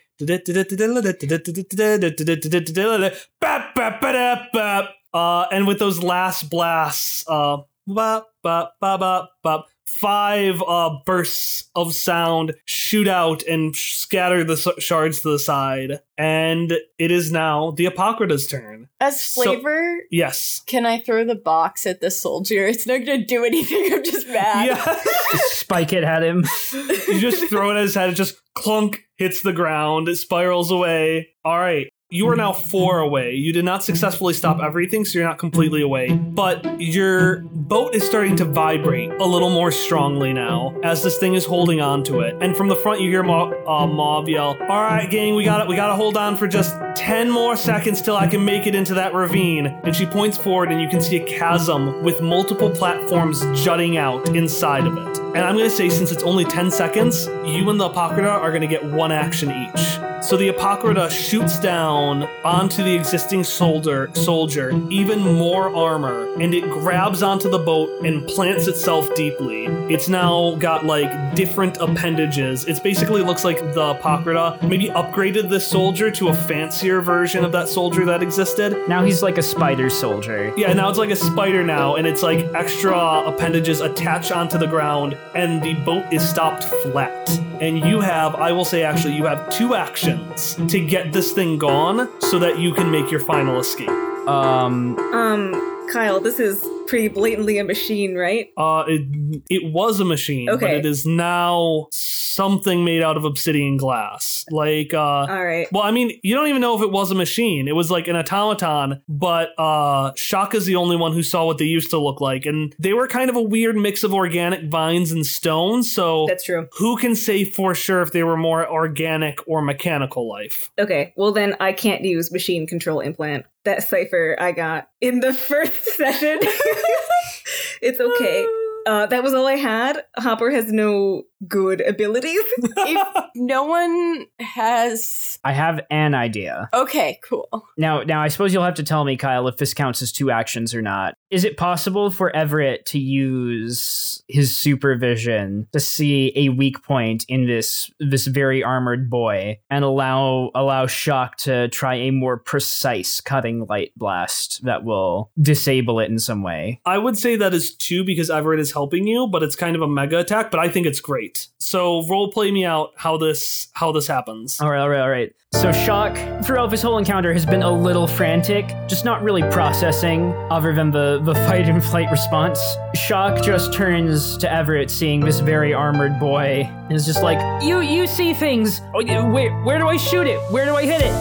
Uh, and with those last blasts, uh, bop, bop, bop, bop, bop, five uh bursts of sound shoot out and scatter the shards to the side. And it is now the Apocrypha's turn. As So- flavor, Yes. can I throw the box at the soldier? It's not gonna do anything. I'm just mad. Yeah. Spike it at him. you just throw it at his head. It just clunk hits the ground. It spirals away. All right. You are now four away. You did not successfully stop everything, so you're not completely away. But your boat is starting to vibrate a little more strongly now as this thing is holding on to it. And from the front, you hear Ma- uh, Mauve yell, "All right, gang, we got it. We got to hold on for just ten more seconds till I can make it into that ravine." And she points forward, and you can see a chasm with multiple platforms jutting out inside of it. And I'm gonna say, since it's only 10 seconds, you and the Apocrypha are gonna get one action each. So the Apocrypha shoots down onto the existing soldier, soldier, even more armor, and it grabs onto the boat and plants itself deeply. It's now got like different appendages. It basically looks like the Apocrypha maybe upgraded this soldier to a fancier version of that soldier that existed. Now he's like a spider soldier. Yeah, now it's like a spider now, and it's like extra appendages attach onto the ground, and the boat is stopped flat. And you have, I will say actually, you have two actions to get this thing gone so that you can make your final escape. Um, Um, Kyle, this is pretty blatantly a machine, right? Uh, it, it was a machine, but Okay. it is now something made out of obsidian glass. Like, uh, All right. Well, I mean, you don't even know if it was a machine. It was like an automaton, but uh Shaka's the only one who saw what they used to look like. And they were kind of a weird mix of organic vines and stones, so That's true. who can say for sure if they were more organic or mechanical life? Okay, well then I can't use machine control implant. That cipher I got in the first session. it's okay. Uh, that was all I had. Hopper has no good abilities. if no one has. I have an idea. Okay, cool. Now, now I suppose you'll have to tell me, Kyle, if this counts as two actions or not. Is it possible for Everett to use his supervision to see a weak point in this this very armored boy and allow allow Shock to try a more precise cutting light blast that will disable it in some way? I would say that is two because Everett is helping you, but it's kind of a mega attack, but I think it's great. So role play me out how this how this happens. All right, all right, all right. So Shock, throughout this whole encounter, has been a little frantic, just not really processing other than the, the fight and flight response. Shock just turns to Everett, seeing this very armored boy, and is just like, "You, you see things? Oh, where, where do I shoot it? Where do I hit it?"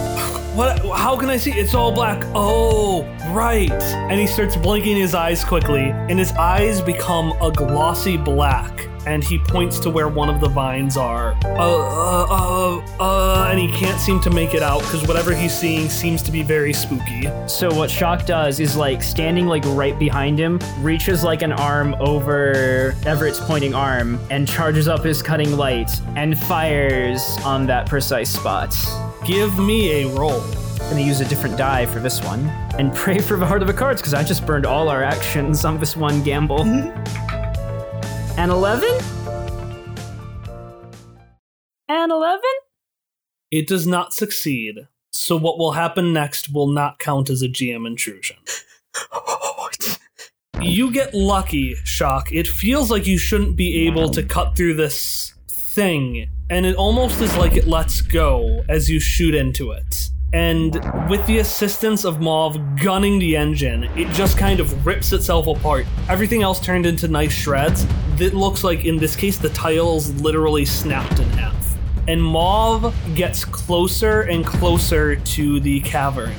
What? How can I see? It's all black. Oh, right. And he starts blinking his eyes quickly, and his eyes become a glossy black. And he points to where one of the vines are. Uh, uh, uh, uh, and he can't seem to make it out because whatever he's seeing seems to be very spooky. So what Shock does is like standing like right behind him, reaches like an arm over Everett's pointing arm, and charges up his cutting light and fires on that precise spot. Give me a roll. Gonna use a different die for this one. And pray for the heart of the cards, because I just burned all our actions on this one gamble. An 11? An 11? It does not succeed. So what will happen next will not count as a GM intrusion. You get lucky, Shock. It feels like you shouldn't be able to cut through this thing, and it almost is like it lets go as you shoot into it. And with the assistance of Mauve gunning the engine, it just kind of rips itself apart. Everything else turned into nice shreds. It looks like, in this case, the tiles literally snapped in half. And Mauve gets closer and closer to the cavern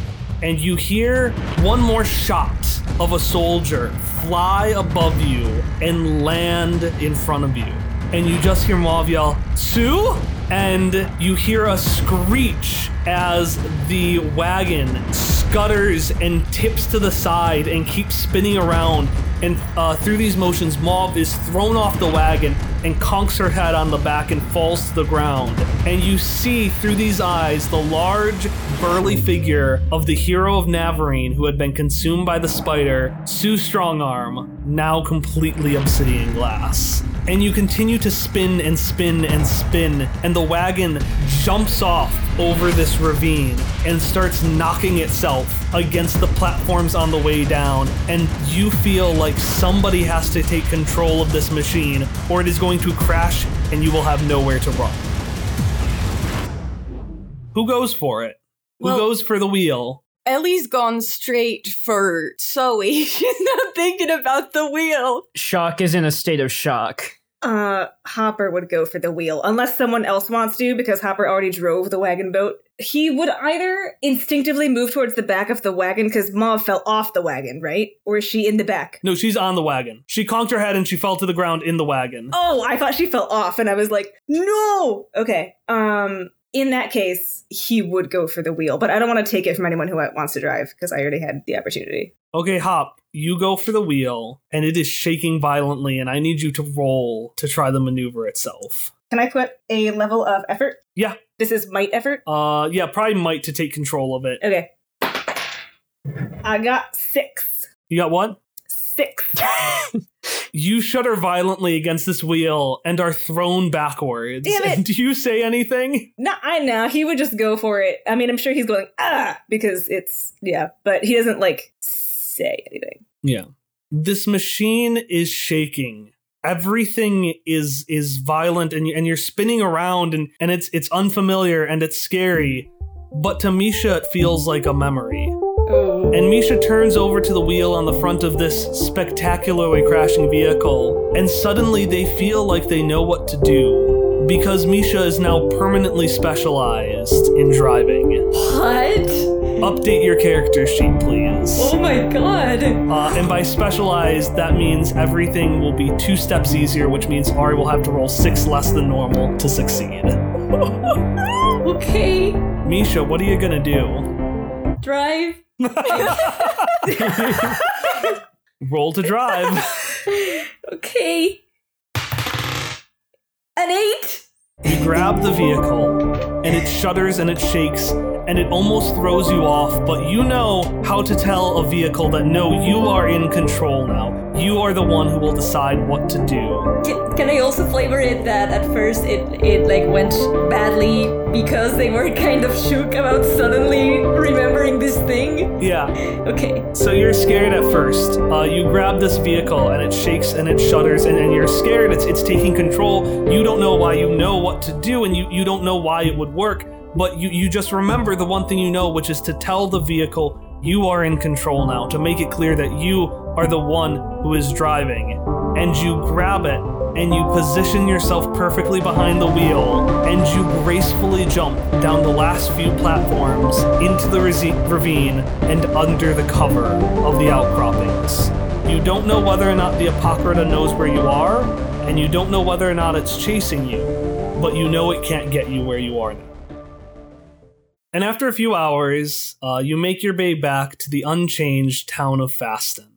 and you hear one more shot of a soldier fly above you and land in front of you. And you just hear Mauve yell, Sue? And you hear a screech as the wagon scutters and tips to the side and keeps spinning around. And uh, through these motions, Mauve is thrown off the wagon and conks her head on the back and falls to the ground. And you see through these eyes the large, burly figure of the hero of Navarine who had been consumed by the spider, Sue Strongarm, now completely obsidian glass. And you continue to spin and spin and spin, and the wagon jumps off over this ravine and starts knocking itself against the platforms on the way down. And you feel like somebody has to take control of this machine, or it is going to crash and you will have nowhere to run. Who goes for it? Who Well- goes for the wheel? Ellie's gone straight for Zoe. She's not thinking about the wheel. Shock is in a state of shock. Uh, Hopper would go for the wheel, unless someone else wants to, because Hopper already drove the wagon boat. He would either instinctively move towards the back of the wagon because Mauve fell off the wagon, right? Or is she in the back? No, she's on the wagon. She conked her head and she fell to the ground in the wagon. Oh, I thought she fell off, and I was like, no. Okay. Um, in that case, he would go for the wheel, but I don't want to take it from anyone who wants to drive because I already had the opportunity. Okay, Hop, you go for the wheel, and it is shaking violently, and I need you to roll to try the maneuver itself. Can I put a level of effort? Yeah. This is might effort. Uh, yeah, probably might to take control of it. Okay. I got six. You got what? Six. You shudder violently against this wheel and are thrown backwards. Damn it. And do you say anything? no, I know. He would just go for it. I mean, I'm sure he's going, ah, because it's, yeah, but he doesn't like say anything. Yeah. This machine is shaking. Everything is is violent and you, and you're spinning around and and it's it's unfamiliar and it's scary. But to Misha it feels like a memory. And Misha turns over to the wheel on the front of this spectacularly crashing vehicle, and suddenly they feel like they know what to do. Because Misha is now permanently specialized in driving. What? Update your character sheet, please. Oh my god. Uh, and by specialized, that means everything will be two steps easier, which means Ari will have to roll six less than normal to succeed. Okay. Misha, what are you gonna do? Drive. Roll to drive. Okay. An eight. You grab the vehicle, and it shudders and it shakes, and it almost throws you off, but you know how to tell a vehicle that no, you are in control now. You are the one who will decide what to do. Can, can I also flavor it that at first it it like went badly because they were kind of shook about suddenly remembering this thing? Yeah, Okay. so you're scared at first. Uh, you grab this vehicle, and it shakes and it shudders, and, and you're scared. It's, it's taking control. You don't know why you know what to do, and you, you don't know why it would work, but you, you just remember the one thing you know, which is to tell the vehicle you are in control now, to make it clear that you are the one who is driving. And you grab it and you position yourself perfectly behind the wheel and you gracefully jump down the last few platforms into the ravine and under the cover of the outcroppings. You don't know whether or not the Apocrypha knows where you are, and you don't know whether or not it's chasing you, but you know it can't get you where you are now. And after a few hours, uh, you make your way back to the unchanged town of Faston.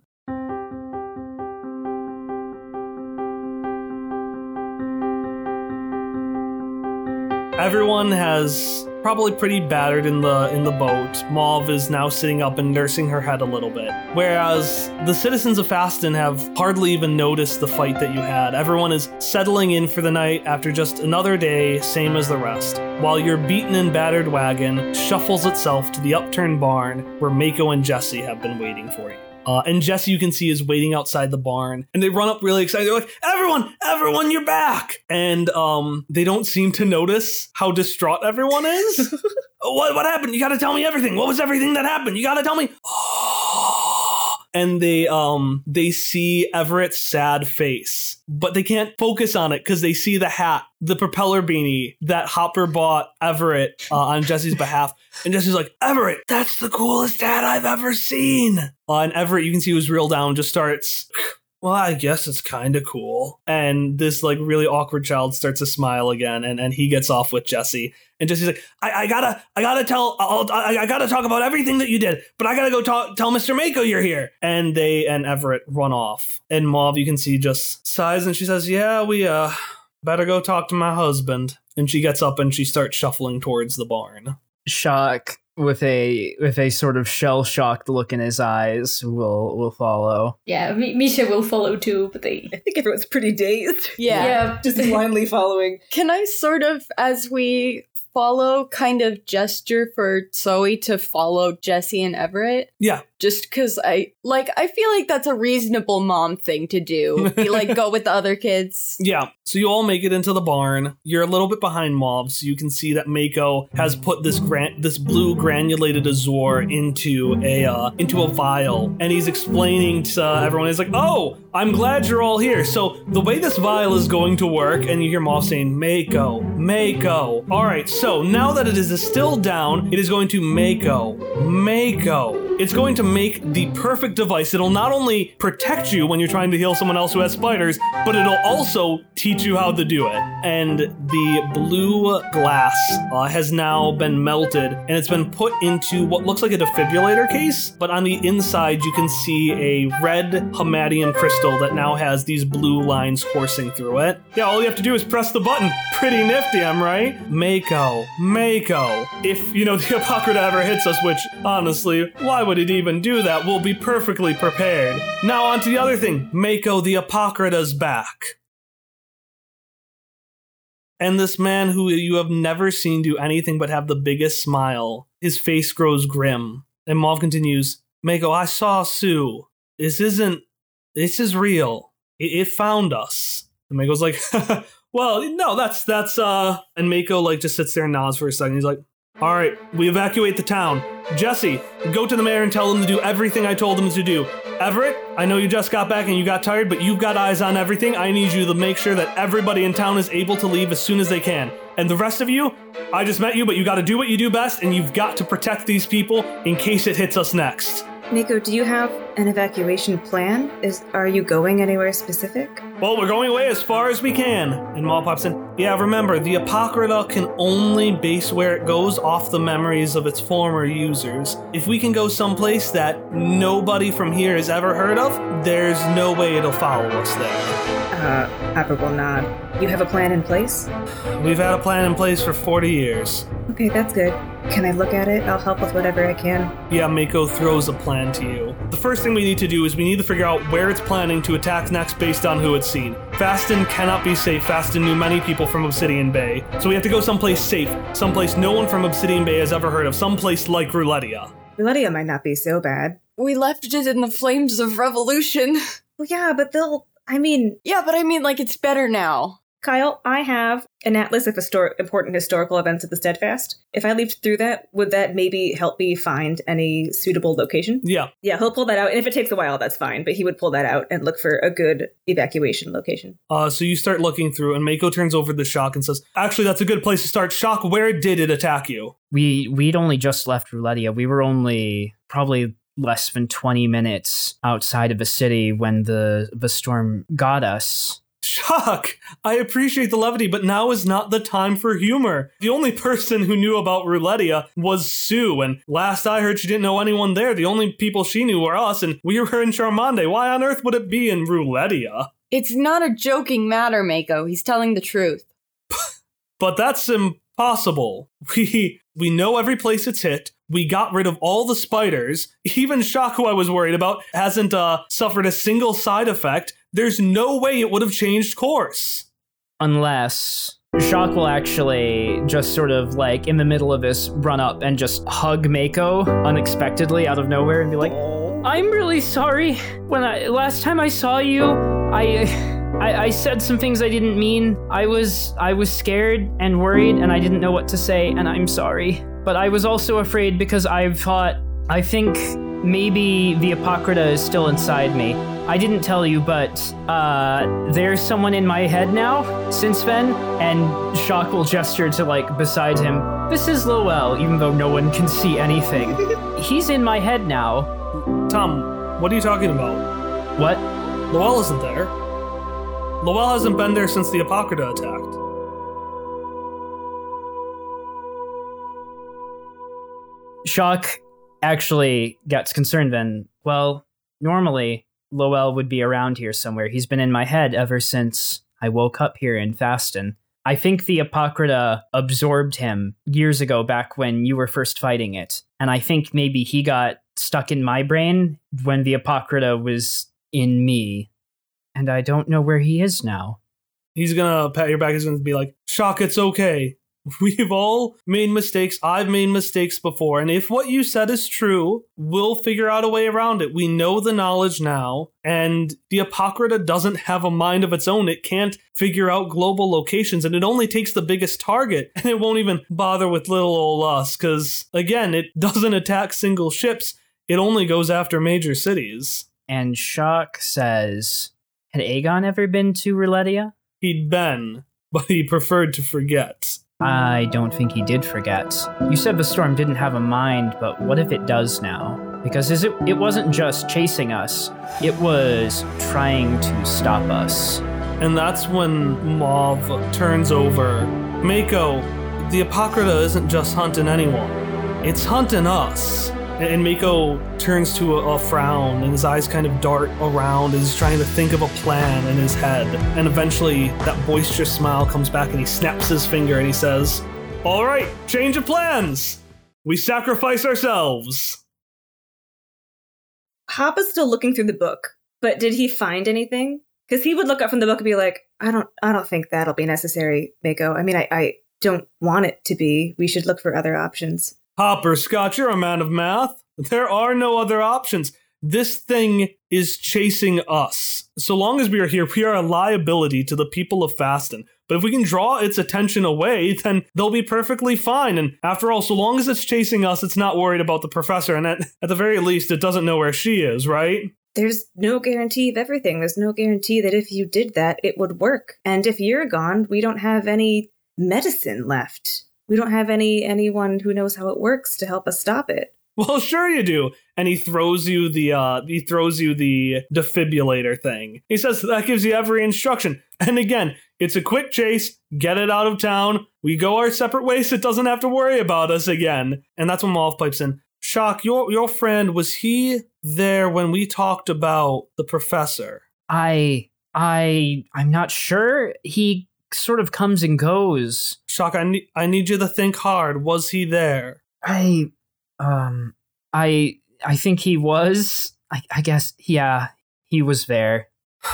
Everyone has probably pretty battered in the in the boat. Mauve is now sitting up and nursing her head a little bit. Whereas the citizens of Faston have hardly even noticed the fight that you had. Everyone is settling in for the night after just another day, same as the rest. While your beaten and battered wagon shuffles itself to the upturned barn where Mako and Jesse have been waiting for you. Uh, and Jesse, you can see, is waiting outside the barn, and they run up really excited. They're like, "Everyone, everyone, you're back!" And um, they don't seem to notice how distraught everyone is. what what happened? You got to tell me everything. What was everything that happened? You got to tell me. and they um they see Everett's sad face, but they can't focus on it because they see the hat, the propeller beanie that Hopper bought Everett uh, on Jesse's behalf, and Jesse's like, Everett, that's the coolest hat I've ever seen. Uh, and Everett, you can see he was real down, just starts. Well, I guess it's kind of cool. And this like really awkward child starts to smile again, and, and he gets off with Jesse. And Jesse's like, I, I gotta, I gotta tell, I'll, I, I gotta talk about everything that you did, but I gotta go talk, tell Mr. Mako you're here. And they and Everett run off. And Mauve, you can see, just sighs and she says, Yeah, we uh better go talk to my husband. And she gets up and she starts shuffling towards the barn. Shock with a with a sort of shell shocked look in his eyes will will follow. Yeah, M- Misha will follow too, but they. I think everyone's pretty dazed. Yeah. Yeah. Just blindly following. Can I sort of, as we follow, kind of gesture for Zoe to follow Jesse and Everett? Yeah. Just because I like, I feel like that's a reasonable mom thing to do. Be like, go with the other kids. Yeah. So you all make it into the barn. You're a little bit behind Mauve, so you can see that Mako has put this gran- this blue granulated azure into a uh, into a vial, and he's explaining to everyone. He's like, "Oh, I'm glad you're all here. So the way this vial is going to work, and you hear Mauve saying, Mako, Mako. All right. So now that it is distilled down, it is going to Mako, Mako. It's going to make the perfect device. It'll not only protect you when you're trying to heal someone else who has spiders, but it'll also teach you how to do it. And the blue glass uh, has now been melted and it's been put into what looks like a defibrillator case, but on the inside you can see a red Hamadian crystal that now has these blue lines coursing through it. Yeah, all you have to do is press the button. Pretty nifty, I'm right? Mako, Mako. If, you know, the Apocrypha ever hits us, which, honestly, why would it even do that? We'll be perfectly prepared. Now on to the other thing. Mako the Apocrypha's back. And this man who you have never seen do anything but have the biggest smile, his face grows grim. And Mauve continues, Mako, I saw Sue. This isn't, this is real. It, it found us. And Mako's like, well, no, that's, that's, uh, and Mako like just sits there and nods for a second. He's like, all right, we evacuate the town. Jesse, go to the mayor and tell him to do everything I told him to do. Everett, I know you just got back and you got tired, but you've got eyes on everything. I need you to make sure that everybody in town is able to leave as soon as they can. And the rest of you, I just met you, but you got to do what you do best, and you've got to protect these people in case it hits us next. Mako, do you have an evacuation plan? Is are you going anywhere specific? Well, we're going away as far as we can. And Mauve pops in. Yeah, remember, the Apocrypha can only base where it goes off the memories of its former users. If we can go someplace that nobody from here has ever heard of, there's no way it'll follow us there. Uh, Hopper will nod. You have a plan in place? We've had a plan in place for 40 years. Okay, that's good. Can I look at it? I'll help with whatever I can. Yeah, Mako throws a plan to you. The first thing we need to do is we need to figure out where it's planning to attack next based on who it's seen. Faston cannot be safe. Faston knew many people from Obsidian Bay. So we have to go someplace safe, someplace no one from Obsidian Bay has ever heard of, someplace like Roulettia. Roulettia might not be so bad. We left it in the flames of revolution. Well, yeah, but they'll. I mean, yeah, but I mean, like, it's better now. Kyle, I have an atlas of histor- important historical events at the Steadfast. If I leafed through that, would that maybe help me find any suitable location? Yeah. Yeah, he'll pull that out. And if it takes a while, that's fine. But he would pull that out and look for a good evacuation location. Uh, so you start looking through, and Mako turns over the shock and says, Actually, that's a good place to start. Shock, where did it attack you? We we'd only just left Roulettia. We were only probably less than 20 minutes outside of the city when the the storm got us. Shock! I appreciate the levity, but now is not the time for humor. The only person who knew about Roulettia was Sue, and last I heard she didn't know anyone there. The only people she knew were us, and we were in Charmande. Why on earth would it be in Roulettia? It's not a joking matter, Mako. He's telling the truth. But that's impossible. We We know every place it's hit. We got rid of all the spiders. Even Shock, who I was worried about, hasn't uh, suffered a single side effect. There's no way it would have changed course. Unless Shock will actually just sort of like in the middle of this run up and just hug Mako unexpectedly out of nowhere and be like, I'm really sorry. When I last time I saw you, I I, I said some things I didn't mean. I was I was scared and worried and I didn't know what to say and I'm sorry. But I was also afraid because I thought I think maybe the Apocrypha is still inside me. I didn't tell you, but uh, there's someone in my head now since then, and Shock will gesture to like beside him. This is Lowell, even though no one can see anything. He's in my head now. Tom, what are you talking about? What? Lowell isn't there. Lowell hasn't been there since the Apocrypha attacked. Shock actually gets concerned then. Well, normally Lowell would be around here somewhere. He's been in my head ever since I woke up here in Faston. I think the Apocrypha absorbed him years ago back when you were first fighting it. And I think maybe he got stuck in my brain when the Apocrypha was in me. And I don't know where he is now. He's gonna pat your back. He's gonna be like, "Shock, it's okay. We've all made mistakes. I've made mistakes before. And if what you said is true, we'll figure out a way around it. We know the knowledge now, and the Apocrypha doesn't have a mind of its own. It can't figure out global locations, and it only takes the biggest target, and it won't even bother with little old us, because, again, it doesn't attack single ships. It only goes after major cities. And Shock says, Had Aegon ever been to Ruletia? He'd been, but he preferred to forget. I don't think he did forget. You said the storm didn't have a mind, but what if it does now? Because it it wasn't just chasing us, it was trying to stop us. And that's when Mauve turns over. Mako, the Apocrypha isn't just hunting anyone, it's hunting us. And Mako turns to a, a, frown, and his eyes kind of dart around as he's trying to think of a plan in his head. And eventually, that boisterous smile comes back, and he snaps his finger and he says, All right, change of plans! We sacrifice ourselves! Hoppa's still looking through the book, but did he find anything? Because he would look up from the book and be like, I don't I don't think that'll be necessary, Mako. I mean I, I don't want it to be. We should look for other options. Hopper Scotch, you're a man of math. There are no other options. This thing is chasing us. So long as we are here, we are a liability to the people of Faston. But if we can draw its attention away, then they'll be perfectly fine. And after all, so long as it's chasing us, it's not worried about the professor. And at, at the very least, it doesn't know where she is, right? There's no guarantee of everything. There's no guarantee that if you did that, it would work. And if you're gone, we don't have any medicine left. We don't have any anyone who knows how it works to help us stop it. Well, sure you do. And he throws you the uh he throws you the defibrillator thing. He says that gives you every instruction. And again, it's a quick chase, get it out of town. We go our separate ways, it doesn't have to worry about us again. And that's when Mauve pipes in. Shock, your your friend, was he there when we talked about the professor? I I I'm not sure. He sort of comes and goes. Shock, I need I need you to think hard. Was he there? I um I I think he was. I, I guess yeah, he was there.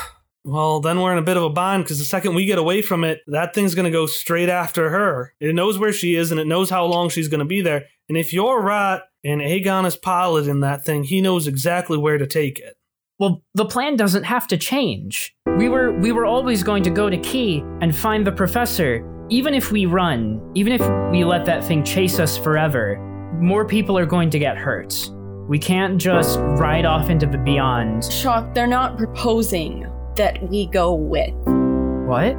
Well, then we're in a bit of a bind because the second we get away from it, that thing's going to go straight after her. It knows where she is and it knows how long she's going to be there. And if you're right and Aegon is piloting that thing, he knows exactly where to take it. Well, the plan doesn't have to change. We were we were always going to go to Key and find the professor. Even if we run, even if we let that thing chase us forever, more people are going to get hurt. We can't just ride off into the beyond. Shock, they're not proposing that we go with. What?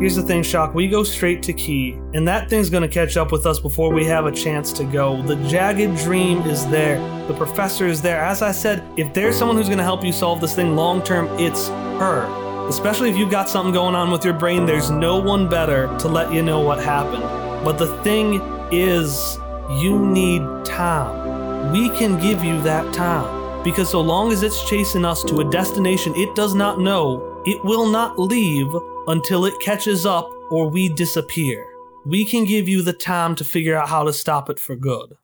Here's the thing, Shock. We go straight to Key, and that thing's gonna catch up with us before we have a chance to go. The jagged dream is there. The professor is there. As I said, if there's someone who's gonna help you solve this thing long term, it's her. Especially if you've got something going on with your brain, there's no one better to let you know what happened. But the thing is, you need time. We can give you that time. Because so long as it's chasing us to a destination it does not know, it will not leave until it catches up or we disappear. we can give you the time to figure out how to stop it for good.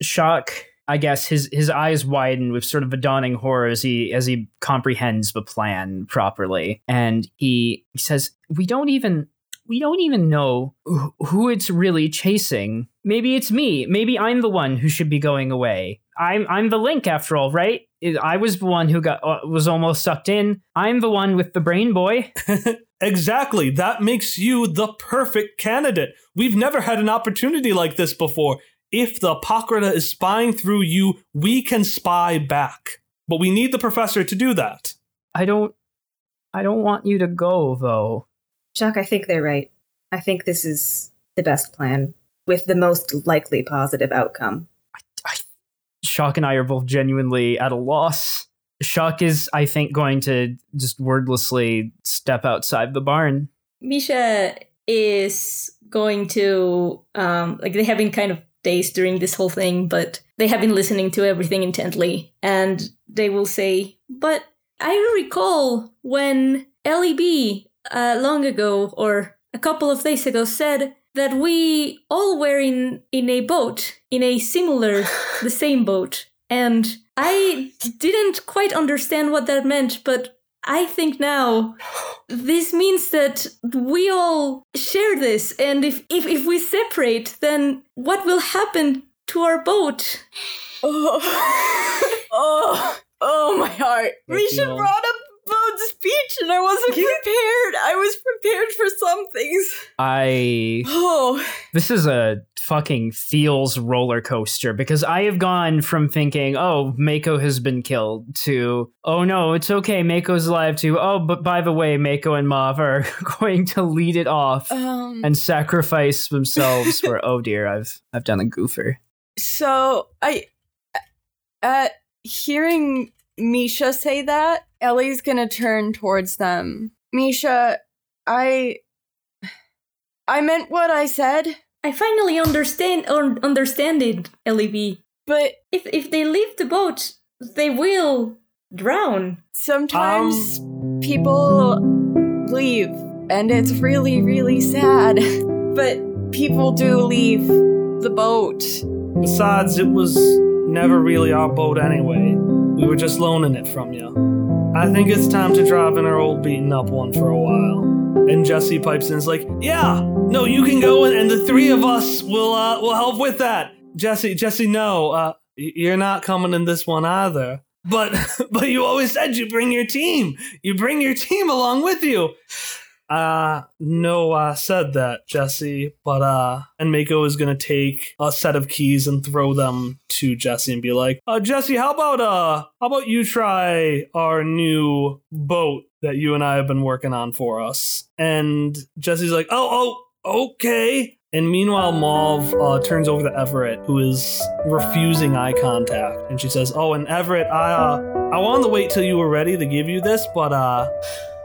Shock, I guess his his eyes widen with sort of a dawning horror as he as he comprehends the plan properly, and he, he says, "We don't even we don't even know who it's really chasing. Maybe it's me. Maybe I'm the one who should be going away. I'm I'm the link after all, right? I was the one who got uh, was almost sucked in. I'm the one with the brain boy. Exactly. That makes you the perfect candidate. We've never had an opportunity like this before. If the Apocrypha is spying through you, we can spy back. But we need the professor to do that. I don't I don't want you to go though. Chuck, I think they're right. I think this is the best plan with the most likely positive outcome. Shock and I are both genuinely at a loss. Shock is, I think, going to just wordlessly step outside the barn. Misha is going to um like they have been kind of dazed during this whole thing, but they have been listening to everything intently, and they will say, "But I recall when LEB uh, long ago, or a couple of days ago, said that we all were in in a boat, in a similar, the same boat, and I didn't quite understand what that meant, but." I think now this means that we all share this, and if, if, if we separate, then what will happen to our boat? Oh, oh, oh, my heart. I Misha feel- brought up speech and I wasn't prepared. I was prepared for some things. I Oh, this is a fucking feels roller coaster because I have gone from thinking, oh, Mako has been killed to, oh no, it's okay, Mako's alive to, oh, but by the way, Mako and Mauve are going to lead it off um, and sacrifice themselves for, oh dear, I've I've done a goofer. so I, uh, hearing Misha say that, Ellie's gonna turn towards them. Misha, I, I meant what I said, I finally understand or understand it, LEB. but If if they leave the boat, they will drown. sometimes people leave, and it's really, really sad. but people do leave the boat. Besides, it was never really our boat anyway. We were just loaning it from you. I think it's time to drive in our old beaten up one for a while. And Jesse pipes in is like, Yeah, no, you can go and, and the three of us will uh will help with that. Jesse, Jesse, no, uh you're not coming in this one either. But but you always said you bring your team. You bring your team along with you. Uh no, I said that, Jesse. But uh and Mako is gonna take a set of keys and throw them to Jesse and be like, uh Jesse, how about uh how about you try our new boat that you and I have been working on for us? And Jesse's like, Oh, oh, okay. And meanwhile, Mauve uh, turns over to Everett, who is refusing eye contact, and she says, "Oh, and Everett, I uh, I wanted to wait till you were ready to give you this, but uh,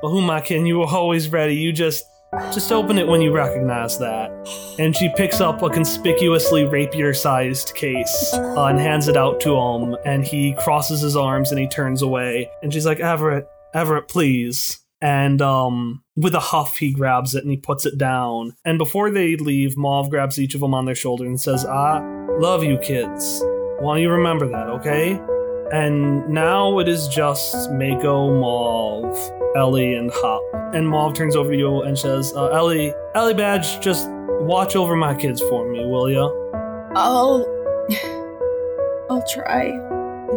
but who I kidding? You were always ready. You just just open it when you recognize that." And she picks up a conspicuously rapier-sized case uh, and hands it out to him, and he crosses his arms and he turns away, and she's like, "Everett, Everett, please." And um, with a huff, he grabs it and he puts it down. And before they leave, Mauve grabs each of them on their shoulder and says, I love you, kids. Want you remember that, okay? And now it is just Mako, Mauve, Ellie, and Hop. And Mauve turns over to you and says, uh, Ellie, Ellie Badge, just watch over my kids for me, will ya? I'll. I'll try.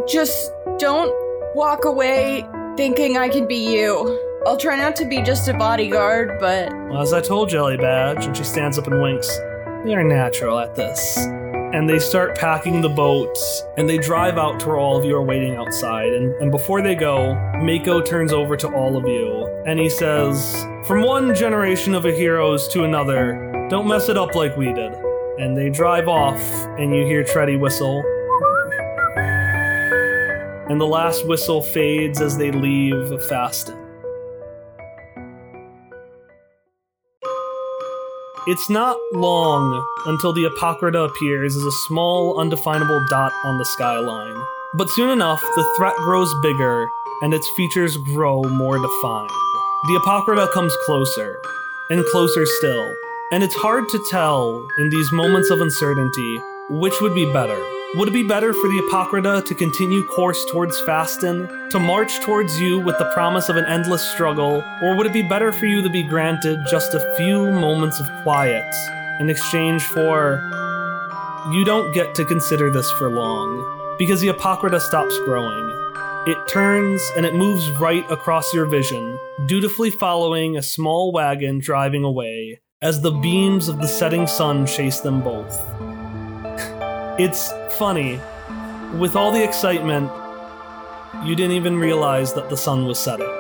Just don't walk away thinking I can be you. I'll try not to be just a bodyguard, but Well, as I told you, Ellie Badge, and she stands up and winks. You're natural at this. And they start packing the boats and they drive out to where all of you are waiting outside. And, and before they go, Mako turns over to all of you, and he says, From one generation of heroes to another, don't mess it up like we did. And they drive off, and you hear Treddy whistle. And the last whistle fades as they leave Faston. It's not long until the Apocrypha appears as a small, undefinable dot on the skyline. But soon enough, the threat grows bigger and its features grow more defined. The Apocrypha comes closer, and closer still, And it's hard to tell in these moments of uncertainty which would be better. Would it be better for the Apocrypha to continue course towards Faston, to march towards you with the promise of an endless struggle, or would it be better for you to be granted just a few moments of quiet in exchange for you don't get to consider this for long because the Apocrypha stops growing. It turns and it moves right across your vision, dutifully following a small wagon driving away as the beams of the setting sun chase them both. It's funny. With all the excitement, you didn't even realize that the sun was setting.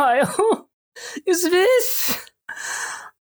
Kyle? Is this?